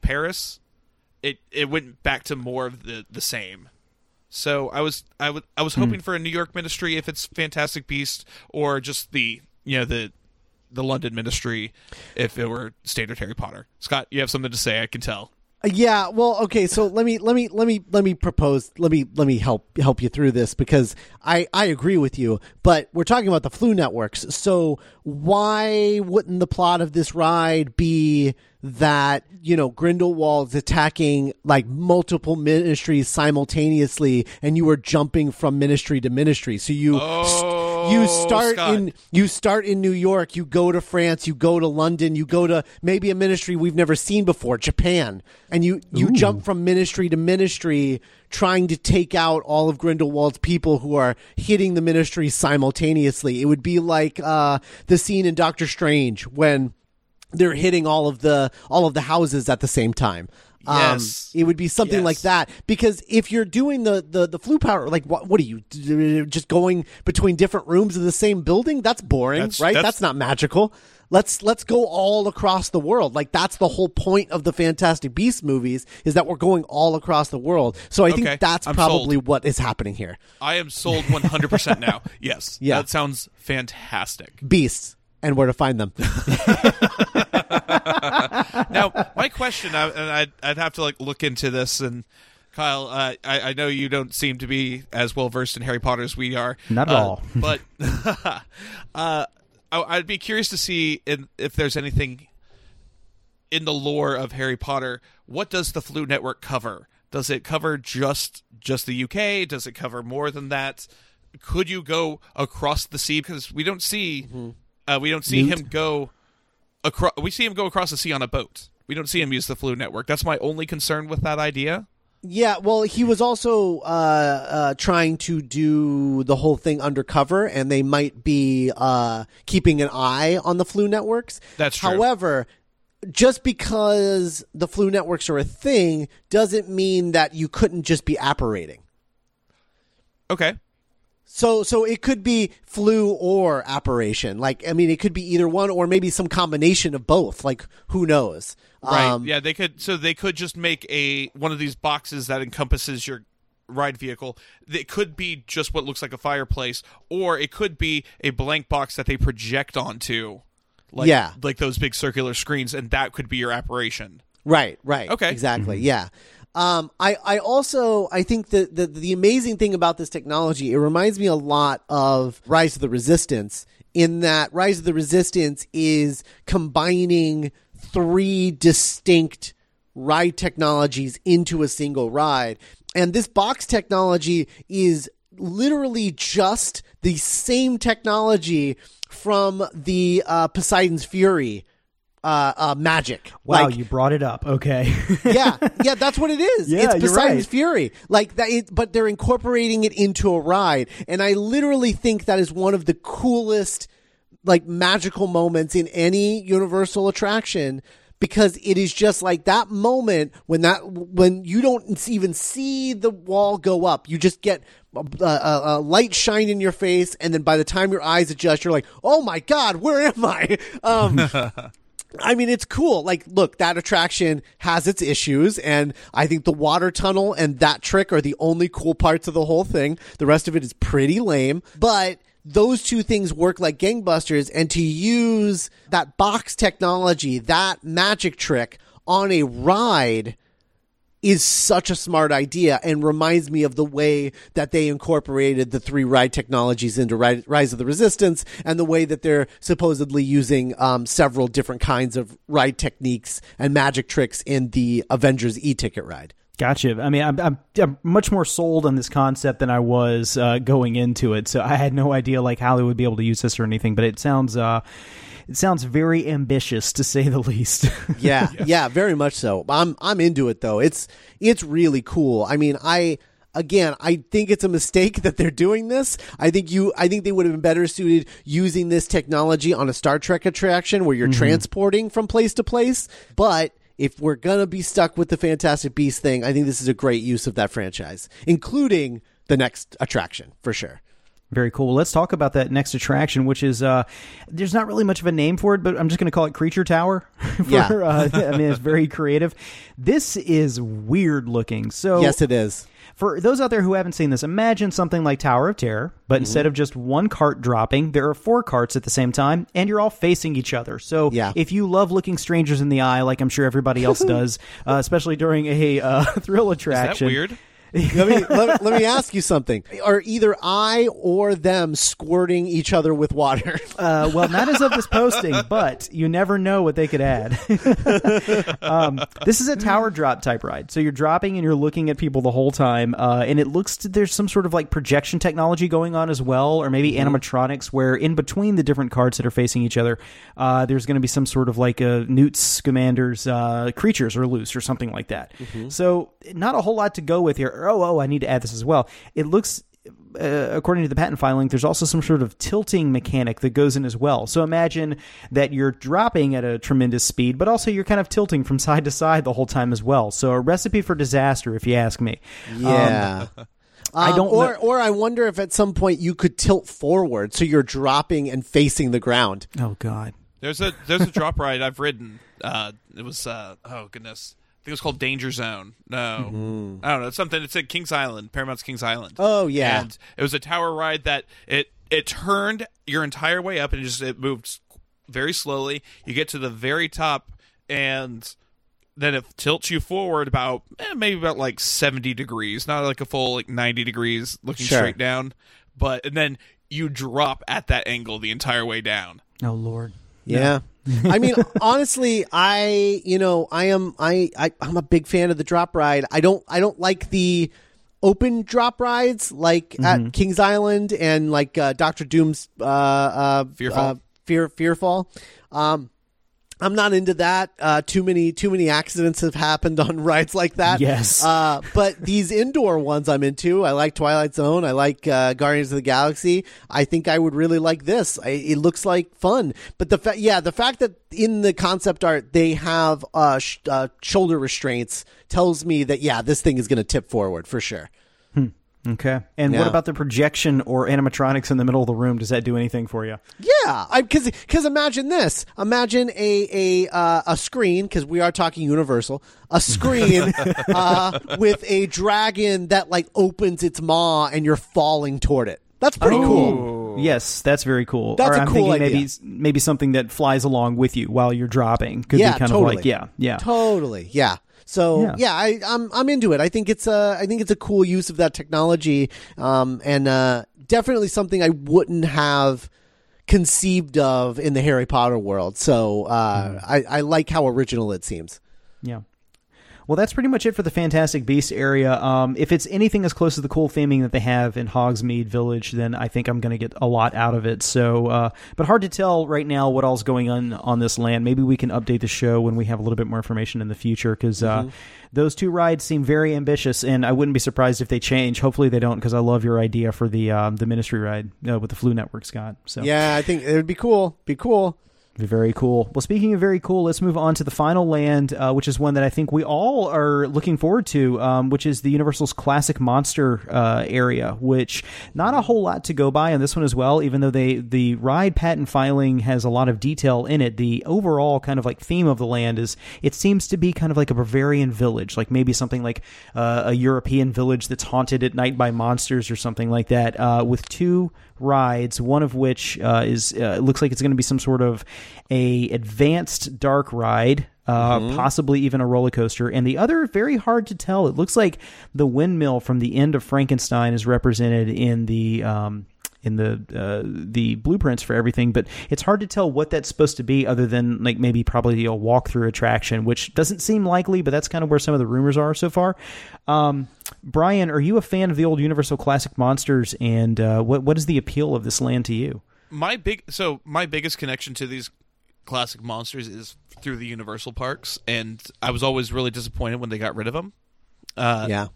Paris, it it went back to more of the the same. So I was I was I was hmm. hoping for a New York ministry if it's Fantastic Beast or just the you know the the London ministry if it were standard Harry Potter. Scott, you have something to say, I can tell. Yeah, well, okay, so let me let me let me let me propose let me let me help help you through this because I I agree with you, but we're talking about the Floo networks. So why wouldn't the plot of this ride be that, you know, Grindelwald's attacking like multiple ministries simultaneously and you are jumping from ministry to ministry. So you you start Scott. in you start in New York, you go to France, you go to London, you go to maybe a ministry we've never seen before, Japan, and you you jump from ministry to ministry trying to take out all of Grindelwald's people who are hitting the ministry simultaneously. It would be like uh, the scene in Doctor Strange when they're hitting all of the all of the houses at the same time. Um, yes. it would be something Yes. like that because if you're doing the the, the Floo power, like what what are you just going between different rooms of the same building? That's boring, That's- right? that's- That's, not magical. Let's let's go all across the world. Like that's the whole point of the Fantastic Beasts movies is that we're going all across the world. So I Okay, think that's I'm probably sold. what is happening here. I am sold 100% now. [LAUGHS] Yes. Yeah. That sounds fantastic. Beasts and where to find them. [LAUGHS] now my question I, and I'd, I'd have to like look into this and kyle uh, I, I know you don't seem to be as well versed in harry potter as we are Not at uh, all. [LAUGHS] but [LAUGHS] uh, I, i'd be curious to see in, if there's anything in the lore of harry potter. What does the Floo network cover? Does it cover just just the uk does it cover more than that? Could you go across the sea? Because we don't see uh, we don't see Newt? him go across. We see him go across the sea on a boat. We don't see him use the Floo network. That's my only concern with that idea. Yeah, well, he was also uh, uh, trying to do the whole thing undercover, and they might be uh, keeping an eye on the Floo networks. That's true. However, just because the Floo networks are a thing doesn't mean that you couldn't just be apparating. Okay. So, so it could be Floo or apparition. Like, I mean, it could be either one or maybe some combination of both. Like, who knows? Right. Um, yeah, they could. So they could just make a one of these boxes that encompasses your ride vehicle. It could be just what looks like a fireplace, or it could be a blank box that they project onto. Like, Yeah. like those big circular screens, and that could be your apparition. Right, right. Okay. Exactly. Yeah. Um, I, I also I think that the the amazing thing about this technology, it reminds me a lot of Rise of the Resistance in that Rise of the Resistance is combining three distinct ride technologies into a single ride. And this box technology is literally just the same technology from the uh, Poseidon's Fury uh, uh, magic. Wow, Like, you brought it up. Okay. [LAUGHS] yeah, yeah, that's what it is. [LAUGHS] Yeah, it's you're Poseidon's right. Fury. Like that, it, but they're incorporating it into a ride, and I literally think that is one of the coolest, like magical moments in any Universal attraction. Because it is just like that moment when that when you don't even see the wall go up, you just get a, a, a light shine in your face, and then by the time your eyes adjust, you're like, "Oh my god, where am I?" [LAUGHS] Um, I mean, it's cool. Like, look, that attraction has its issues, and I think the water tunnel and that trick are the only cool parts of the whole thing. The rest of it is pretty lame, but those two things work like gangbusters, and to use that box technology, that magic trick on a ride is such a smart idea and reminds me of the way that they incorporated the three ride technologies into Rise of the Resistance and the way that they're supposedly using um, several different kinds of ride techniques and magic tricks in the Avengers e-ticket ride. Gotcha. I mean, I'm, I'm, I'm much more sold on this concept than I was uh, going into it. So I had no idea like how they would be able to use this or anything. But it sounds, uh, it sounds very ambitious to say the least. [LAUGHS] Yeah, yeah, very much so. I'm I'm into it though. It's it's really cool. I mean, I again, I think it's a mistake [LAUGHS] that they're doing this. I think you I think they would have been better suited using this technology on a Star Trek attraction where you're mm-hmm. transporting from place to place. But if we're gonna be stuck with the Fantastic Beast thing, I think this is a great use of that franchise, including the next attraction for sure. Very cool. Let's talk about that next attraction, which is uh, there's not really much of a name for it, but I'm just going to call it Creature Tower. [LAUGHS] for, Yeah. uh, I mean, it's very creative. This is weird looking. So Yes, it is. For those out there who haven't seen this, imagine something like Tower of Terror, but Mm-hmm. instead of just one cart dropping, there are four carts at the same time, and you're all facing each other. So Yeah. if you love looking strangers in the eye, like I'm sure everybody else [LAUGHS] does, uh, especially during a uh, [LAUGHS] thrill Is that attraction, weird? Let me let, let me ask you something. Are either I or them squirting each other with water? [LAUGHS] Uh, well, not as of this posting, but you never know what they could add. [LAUGHS] um, this is a tower drop type ride, so you're dropping and you're looking at people the whole time, uh, and it looks to, there's some sort of like projection technology going on as well, or maybe animatronics, where in between the different cards that are facing each other, uh, there's going to be some sort of like a Newt Scamander's uh, creatures are loose or something like that. So not a whole lot to go with here. Oh, oh, I need to add this as well. It looks uh, according to the patent filing, there's also some sort of tilting mechanic that goes in as well. So imagine that you're dropping at a tremendous speed, but also you're kind of tilting from [LAUGHS] side to side the whole time as well. So a recipe for disaster, if you ask me. Yeah. I Um, don't or know- or I wonder if at some point you could tilt forward so you're dropping and facing the ground. Oh God. There's a there's a drop [LAUGHS] ride I've ridden. Uh, it was uh, oh goodness, I think it was called Danger Zone. No, I don't know. It's something. It's at Kings Island, Paramount's Kings Island. Oh, yeah. and it was a tower ride that it it turned your entire way up and it just it moved very slowly. You get to the very top and then it tilts you forward about eh, maybe about like 70 degrees not like a full like 90 degrees looking Sure. straight down but and then you drop at that angle the entire way down Oh Lord. Yeah. I mean, [LAUGHS] honestly, I you know I am I, I I'm a big fan of the drop ride. I don't I don't like the open drop rides like at Kings Island and like uh, Doctor Doom's uh, uh, Fearfall. uh, Fear Fearfall. Um, I'm not into that. Uh, too many too many accidents have happened on [LAUGHS] rides like that. Yes. Uh, but these indoor ones I'm into. I like Twilight Zone. I like uh, Guardians of the Galaxy. I think I would really like this. I, it looks like fun. But the fa- yeah, the fact that in the concept art they have uh, sh- uh, shoulder restraints tells me that yeah, this thing is going to tip forward for sure. Okay. And what about the projection or animatronics in the middle of the room? Does that do anything for you? Yeah, because because imagine this. Imagine a a uh, a screen because we are talking Universal. A screen [LAUGHS] uh, with a dragon that like opens its maw and you're falling toward it. That's pretty cool. Yes, that's very cool. That's or a I'm cool thinking maybe maybe something that flies along with you while you're dropping. Could yeah, be kind totally. of like yeah, yeah. totally. Yeah. So Yeah. yeah, I, I'm I'm into it. I think it's a I think it's a cool use of that technology, um, and uh, definitely something I wouldn't have conceived of in the Harry Potter world. So uh, I, I like how original it seems. Yeah. Well, that's pretty much it for the Fantastic Beasts area. Um, if it's anything as close to the cool theming that they have in Hogsmeade Village, then I think I'm going to get a lot out of it. So, uh, but hard to tell right now what all's going on on this land. Maybe we can update the show when we have a little bit more information in the future because uh, those two rides seem very ambitious, and I wouldn't be surprised if they change. Hopefully, they don't because I love your idea for the um, the Ministry ride uh, with the Floo Network, Scott. So Yeah, I think it would be cool. Be cool. Very cool. Well, speaking of very cool, let's move on to the final land, uh, which is one that I think we all are looking forward to, um, which is the Universal's classic monster uh, area. Which not a whole lot to go by on this one as well, even though they the ride patent filing has a lot of detail in it. The overall kind of like theme of the land is it seems to be kind of like a Bavarian village, like maybe something like uh, a European village that's haunted at night by monsters or something like that, uh, with two rides, one of which uh, is uh, looks like it's going to be some sort of a advanced dark ride. Uh, Possibly even a roller coaster, and the other very hard to tell. It looks like the windmill from the end of Frankenstein is represented in the um, in the uh, the blueprints for everything, but it's hard to tell what that's supposed to be, other than like maybe probably a walkthrough attraction, which doesn't seem likely, but that's kind of where some of the rumors are so far. Um, Brian, are you a fan of the old Universal Classic monsters, and uh, what what is the appeal of this land to you? my big so my biggest connection to these classic monsters is through the Universal parks, and I was always really disappointed when they got rid of them. Uh, yeah.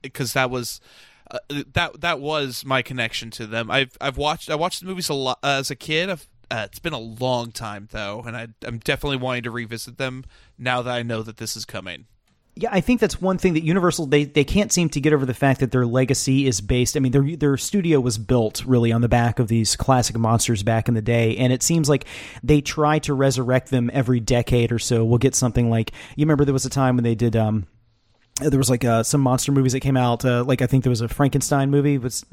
because that was uh, that that was my connection to them. I've I've watched I watched the movies a lot uh, as a kid. Uh, it's been a long time though, and I, I'm definitely wanting to revisit them now that I know that this is coming. Yeah, I think that's one thing that Universal they, they can't seem to get over the fact that their legacy is based. I mean, their their studio was built really on the back of these classic monsters back in the day, and it seems like they try to resurrect them every decade or so. We'll get something like you remember there was a time when they did um there was like uh, some monster movies that came out. Uh, like I think there was a Frankenstein movie was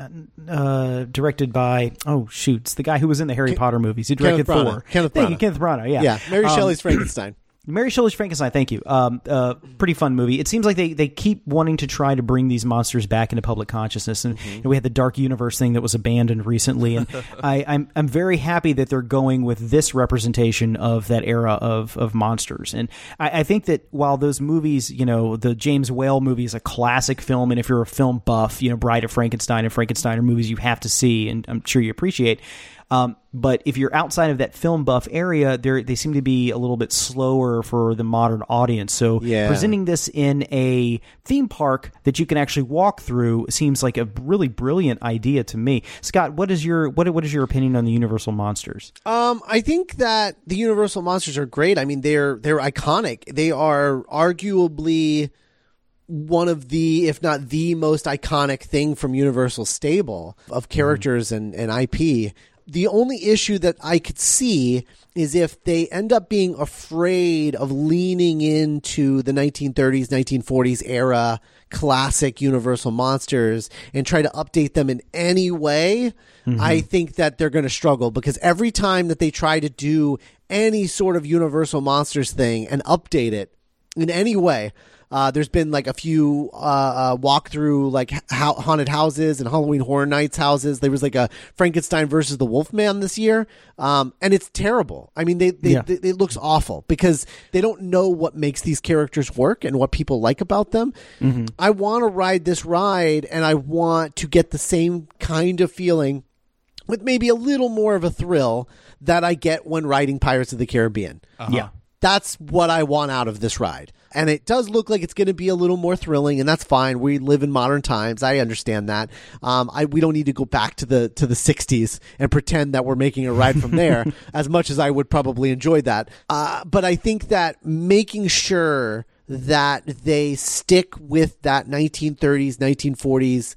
uh, directed by oh shoot, it's the guy who was in the Harry Potter movies. He directed Kenneth Branagh. four. Kenneth Thank you, Branagh. Kenneth Branagh. Yeah, Yeah. Mary Um, Shelley's Frankenstein. Mary Shelley's Frankenstein. Thank you. Um, uh, pretty fun movie. It seems like they, they keep wanting to try to bring these monsters back into public consciousness, and you know, we had the Dark Universe thing that was abandoned recently, and [LAUGHS] I, I'm I'm very happy that they're going with this representation of that era of of monsters, and I, I think that while those movies, you know, the James Whale movie is a classic film, and if you're a film buff, you know, Bride of Frankenstein and Frankenstein are movies you have to see, and I'm sure you appreciate. Um, but if you're outside of that film buff area, they they seem to be a little bit slower for the modern audience. So Yeah. presenting this in a theme park that you can actually walk through seems like a really brilliant idea to me. Scott, what is your what what is your opinion on the Universal monsters? Um, I think that the Universal monsters are great. I mean, they're they're iconic. They are arguably one of the, if not the most iconic thing from Universal stable of characters and, and IP. The only issue that I could see is if they end up being afraid of leaning into the 1930s, 1940s era classic Universal monsters and try to update them in any way. Mm-hmm. I think that they're going to struggle because every time that they try to do any sort of Universal Monsters thing and update it in any way, uh, there's been like a few uh, uh, walkthrough like ha- haunted houses and Halloween Horror Nights houses. There was like a Frankenstein versus the Wolfman this year, um, and it's terrible. I mean, they, they, Yeah. they it looks awful because they don't know what makes these characters work and what people like about them. I want to ride this ride, and I want to get the same kind of feeling with maybe a little more of a thrill that I get when riding Pirates of the Caribbean. Yeah. That's what I want out of this ride. And it does look like it's going to be a little more thrilling, and that's fine. We live in modern times. I understand that. Um, I, we don't need to go back to the to the '60s and pretend that we're making a ride from there. [LAUGHS] as much as I would probably enjoy that, uh, but I think that making sure that they stick with that 1930s, 1940s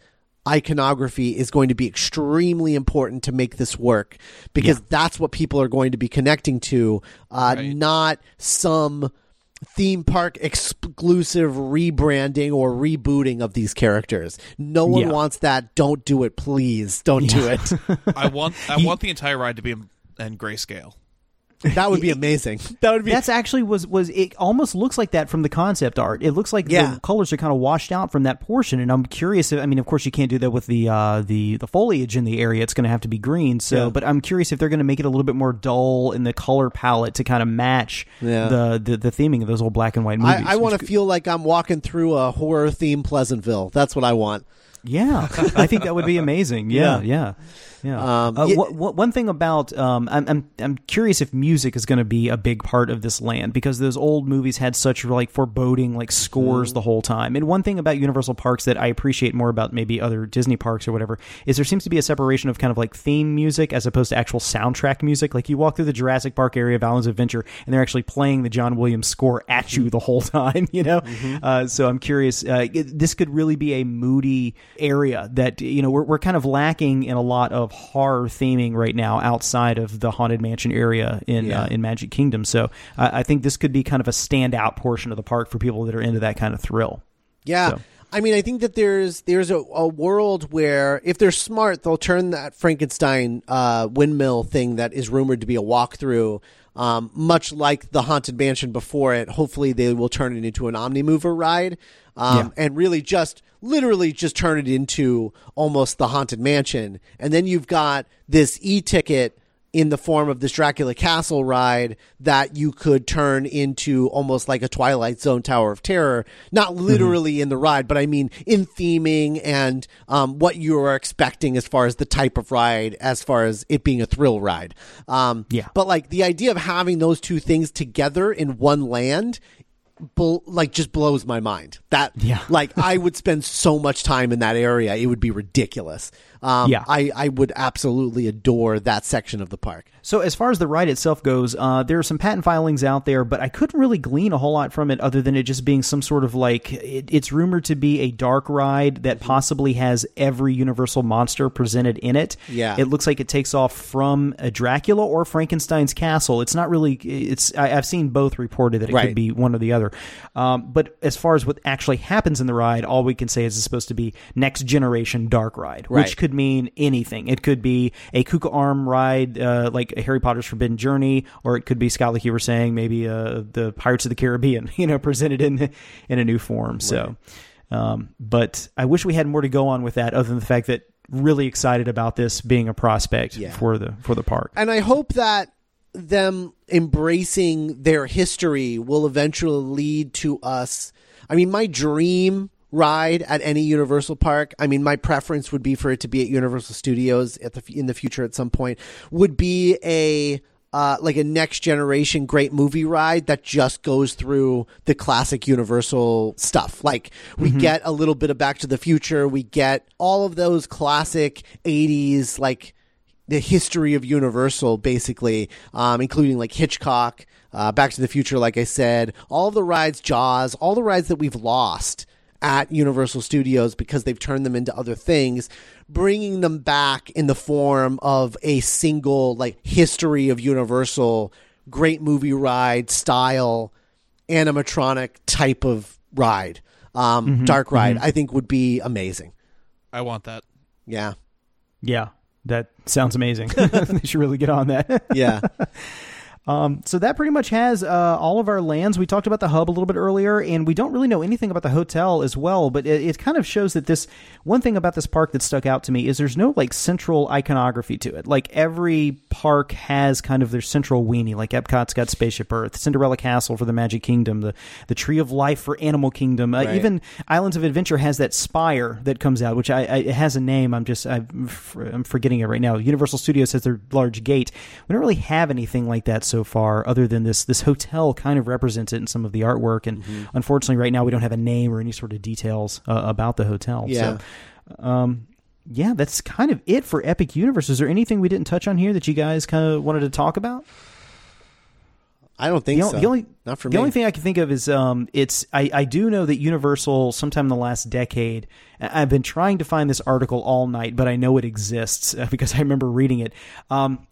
iconography is going to be extremely important to make this work because that's what people are going to be connecting to, uh, Right. not some theme park exclusive rebranding or rebooting of these characters. No one Yeah. wants that. Don't do it, please. Don't do it. [LAUGHS] I want I want the entire ride to be in, in grayscale. That would be [LAUGHS] amazing. That would be. That's actually was was it almost looks like that from the concept art. It looks like Yeah. the colors are kind of washed out from that portion, and I'm curious. If, I mean, of course, you can't do that with the uh, the the foliage in the area. It's going to have to be green. So, Yeah. but I'm curious if they're going to make it a little bit more dull in the color palette to kind of match Yeah. the, the the theming of those old black and white movies. I, I want to feel like I'm walking through a horror theme Pleasantville. That's what I want. Yeah, [LAUGHS] I think that would be amazing. Yeah, Yeah. Yeah. Um, uh, wha- wha- one thing about um, I'm, I'm I'm curious if music is going to be a big part of this land because those old movies had such like foreboding like scores Mm-hmm. the whole time. And one thing about Universal parks that I appreciate more about maybe other Disney parks or whatever is there seems to be a separation of kind of like theme music as opposed to actual soundtrack music. Like you walk through the Jurassic Park area of of Adventure and they're actually playing the John Williams score at Mm-hmm. you the whole time. [LAUGHS] You know, uh, so I'm curious. Uh, it- this could really be a moody area that you know we're we're kind of lacking in a lot of horror theming right now outside of the haunted mansion area in Yeah. uh, in Magic Kingdom. So I I think this could be kind of a standout portion of the park for people that are into that kind of thrill. Yeah. So- I mean, I think that there's there's a, a world where if they're smart, they'll turn that Frankenstein uh, windmill thing that is rumored to be a walkthrough, um, much like the haunted mansion before it. Hopefully, they will turn it into an omnimover ride, um, and really just literally just turn it into almost the haunted mansion. And then you've got this e-ticket in the form of this Dracula Castle ride that you could turn into almost like a Twilight Zone Tower of Terror. Not literally in the ride, but I mean in theming and um, what you are expecting as far as the type of ride, as far as it being a thrill ride. Um, Yeah. But like the idea of having those two things together in one land. Bl- like just blows my mind. That Yeah. [LAUGHS] like I would spend so much time in that area, it would be ridiculous. Um, Yeah. I I would absolutely adore that section of the park. So as far as the ride itself goes, uh, there are some patent filings out there, but I couldn't really glean a whole lot from it other than it just being some sort of like it, it's rumored to be a dark ride that possibly has every Universal monster presented in it. Yeah. it looks like it takes off from a Dracula or Frankenstein's castle. It's not really. It's I, I've seen both reported that it Right. could be one or the other. Um, but as far as what actually happens in the ride, all we can say is it's supposed to be next generation dark ride, Right. which could mean anything. It could be a Kuka Arm ride, uh, like Harry Potter's Forbidden Journey, or it could be Scott, like you were saying, maybe uh, the Pirates of the Caribbean, [LAUGHS] you know, presented in in a new form. So, um, but I wish we had more to go on with that, other than the fact that really excited about this being a prospect Yeah. for the for the park. And I hope that them embracing their history will eventually lead to us. I mean, my dream ride at any Universal park. I mean, my preference would be for it to be at Universal Studios at the in the future at some point. Would be a uh, like a next generation great movie ride that just goes through the classic Universal stuff. Like we get a little bit of Back to the Future, we get all of those classic '80s like the history of Universal, basically, um, including like Hitchcock, uh, Back to the Future, like I said, all the rides, Jaws, all the rides that we've lost at Universal Studios because they've turned them into other things, bringing them back in the form of a single like history of Universal, great movie ride style, animatronic type of ride, um, dark ride, I think would be amazing. I want that. Yeah. Yeah, that sounds amazing. [LAUGHS] they should really get on that. Yeah. [LAUGHS] Um, so that pretty much has uh, all of our lands. We talked about the hub a little bit earlier, and we don't really know anything about the hotel as well. But it, it kind of shows that this one thing about this park that stuck out to me is there's no like central iconography to it. Like every park has kind of their central weenie. Like Epcot's got Spaceship Earth, Cinderella Castle for the Magic Kingdom, the the Tree of Life for Animal Kingdom. Uh, Right. Even Islands of Adventure has that spire that comes out, which I, I it has a name. I'm just I'm, f- I'm forgetting it right now. Universal Studios has their large gate. We don't really have anything like that so far, other than this this hotel kind of represents it in some of the artwork. And unfortunately, right now we don't have a name or any sort of details uh, about the hotel. Yeah. So, um, yeah, that's kind of it for Epic Universe. Is there anything we didn't touch on here that you guys kind of wanted to talk about? I don't think the, o- so. the only Not for the me. only thing I can think of is um it's I, I do know that Universal sometime in the last decade I've been trying to find this article all night but I know it exists uh, [LAUGHS] because I remember reading it um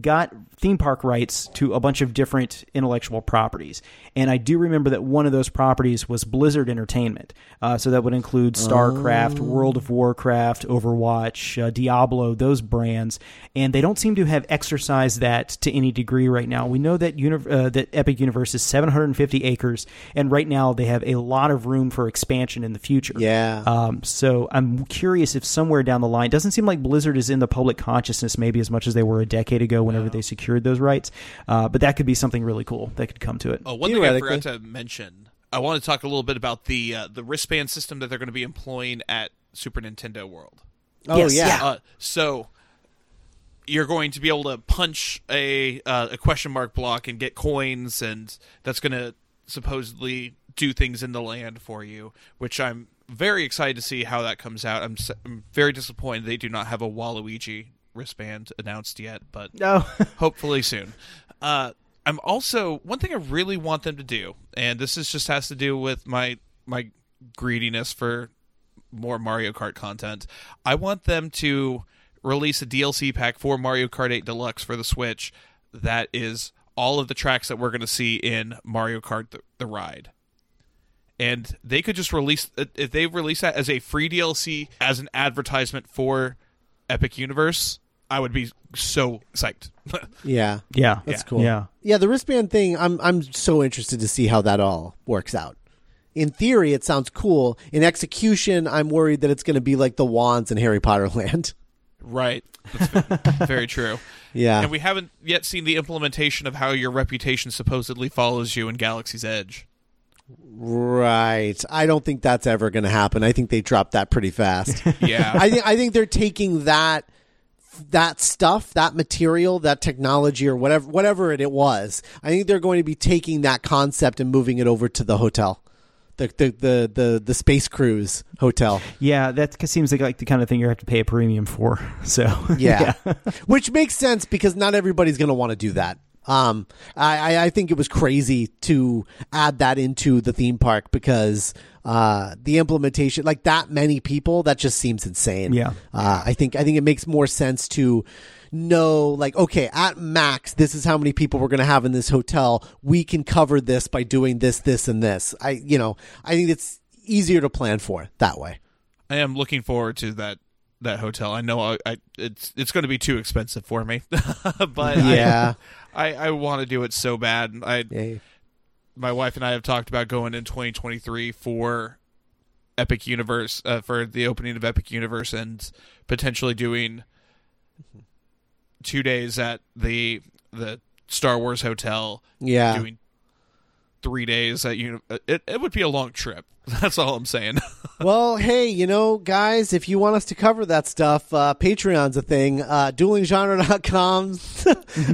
got theme park rights to a bunch of different intellectual properties. And I do remember that one of those properties was Blizzard Entertainment. Uh, so that would include StarCraft, World of Warcraft, Overwatch, uh, Diablo, those brands. And they don't seem to have exercised that to any degree right now. We know that uni- uh, that Epic Universe is 750 acres, and right now they have a lot of room for expansion in the future. Yeah. Um, so I'm curious if somewhere down the line, doesn't seem like Blizzard is in the public consciousness maybe as much as they were a decade ago whenever they secured those rights. Uh, but that could be something really cool that could come to it. Oh, one thing I forgot to mention. I want to talk a little bit about the uh, the wristband system that they're going to be employing at Super Nintendo World. oh Yes, yeah. yeah. Uh, so you're going to be able to punch a uh, a question mark block and get coins, and that's going to supposedly do things in the land for you. Which I'm very excited to see how that comes out. I'm, s- I'm very disappointed they do not have a Waluigi wristband announced yet, but No. [LAUGHS] hopefully soon. Uh, I'm also one thing I really want them to do, and this is just has to do with my my greediness for more Mario Kart content. I want them to release a DLC pack for Mario Kart 8 Deluxe for the Switch that is all of the tracks that we're going to see in Mario Kart the, the ride. And they could just release if they release that as a free DLC as an advertisement for Epic Universe, I would be so psyched. [LAUGHS] yeah. yeah. That's yeah. cool. Yeah. Yeah, the wristband thing, I'm I'm so interested to see how that all works out. In theory, it sounds cool. In execution, I'm worried that it's going to be like the wands in Harry Potter [LAUGHS] Land. Right. That's very true. [LAUGHS] Yeah. And we haven't yet seen the implementation of how your reputation supposedly follows you in Galaxy's Edge. Right. I don't think that's ever going to happen. I think they dropped that pretty fast. [LAUGHS] Yeah. I think I think they're taking that that stuff, that material, that technology or whatever whatever it, it was. I think they're going to be taking that concept and moving it over to the hotel. The the the the, the space cruise hotel. Yeah, that seems like, like the kind of thing you have to pay a premium for. [LAUGHS] So [LAUGHS] Yeah. Which makes sense because not everybody's going to want to do that. Um, I, I- I think it was crazy to add that into the theme park because uh, the implementation, like that many people, that just seems insane. Yeah. Uh, I think I think it makes more sense to know, like, okay, at max, this is how many people we're going to have in this hotel. We can cover this by doing this, this, and this. I, you know, I think it's easier to plan for that way. I am looking forward to that that hotel. I know I, I it's it's going to be too expensive for me, [LAUGHS] but Yeah. [LAUGHS] I, I, want to do it so bad. I Yeah. my wife and I have talked about going in 2023 for Epic Universe uh, for the opening of Epic Universe and potentially doing two days at the the Star Wars hotel. Yeah. doing three days at uni- uh, it. It would be a long trip. [LAUGHS] That's all I'm saying. [LAUGHS] well, hey, you know, guys, if you want us to cover that stuff, uh, Patreon's a thing. Uh, duelinggenre.com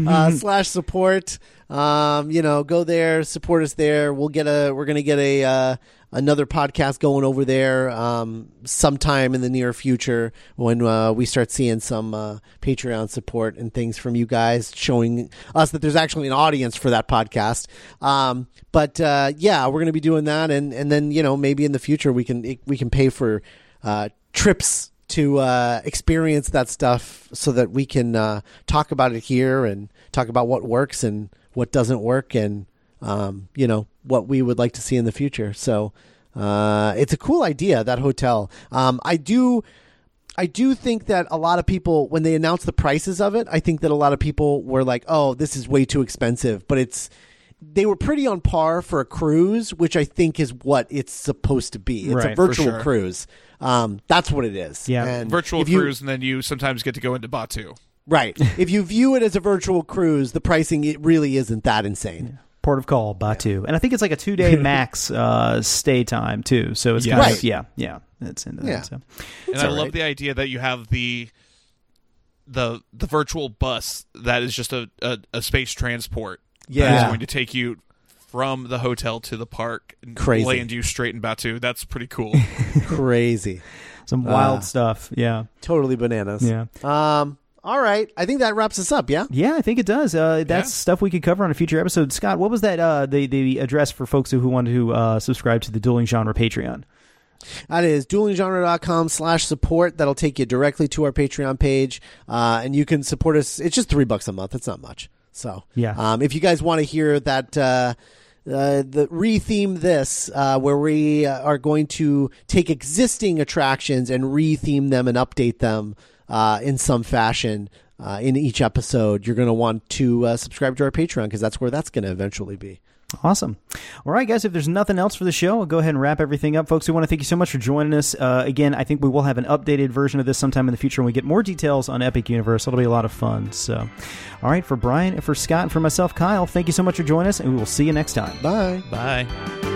[LAUGHS] uh, slash support. Um, you know, go there, support us there. We'll get a, we're to get a, uh, another podcast going over there um, sometime in the near future when uh, we start seeing some uh, Patreon support and things from you guys, showing us that there's actually an audience for that podcast. Um, but uh, yeah, we're going to be doing that, and and then you know maybe in the future we can we can pay for uh, trips to uh, experience that stuff so that we can uh, talk about it here and talk about what works and what doesn't work and um, you know what we would like to see in the future. So uh, it's a cool idea that hotel. Um, I do. I do think that a lot of people, when they announced the prices of it, I think that a lot of people were like, "Oh, this is way too expensive." But it's they were pretty on par for a cruise, which I think is what it's supposed to be. It's a Right, for virtual sure. cruise. Um, that's what it is. Yeah. And Virtual you- cruise, and then you sometimes get to go into Batuu. Right? [LAUGHS] if you view it as a virtual cruise, the pricing it really isn't that insane. Port of call, Batuu, and I think it's like a two day [LAUGHS] max uh, stay time too. So it's kind Right. of yeah, yeah, It's into Yeah. that. So. And I all love the idea that you have the the the virtual bus that is just a, a, a space transport. That Yeah. is going to take you from the hotel to the park and Crazy. land you straight in Batuu. That's pretty cool. [LAUGHS] Crazy, Some wild Ah. stuff. Yeah, totally bananas. yeah, Um. All right. I think that wraps us up. Yeah. yeah. I think it does. Uh, that's Yeah. stuff we could cover on a future episode. Scott, what was that? Uh, the the address for folks who, who wanted to uh, subscribe to the Dueling Genre Patreon. That is duelinggenre.com slash support. That'll take you directly to our Patreon page. Uh, and you can support us. It's just three bucks a month. It's not much. So, Yeah. Um, if you guys want to hear that, uh, uh, the retheme this, uh, where we uh, are going to take existing attractions and retheme them and update them uh, in some fashion uh, in each episode, you're going to want to uh, subscribe to our Patreon because that's where that's going to eventually be. Awesome. All right, guys, if there's nothing else for the show, I'll go ahead and wrap everything up. Folks, we want to thank you so much for joining us. Uh, again, I think we will have an updated version of this sometime in the future when we get more details on Epic Universe. It'll be a lot of fun. So, all right, for Brian, for Scott, and for myself, Kyle, thank you so much for joining us, and we will see you next time. Bye. Bye.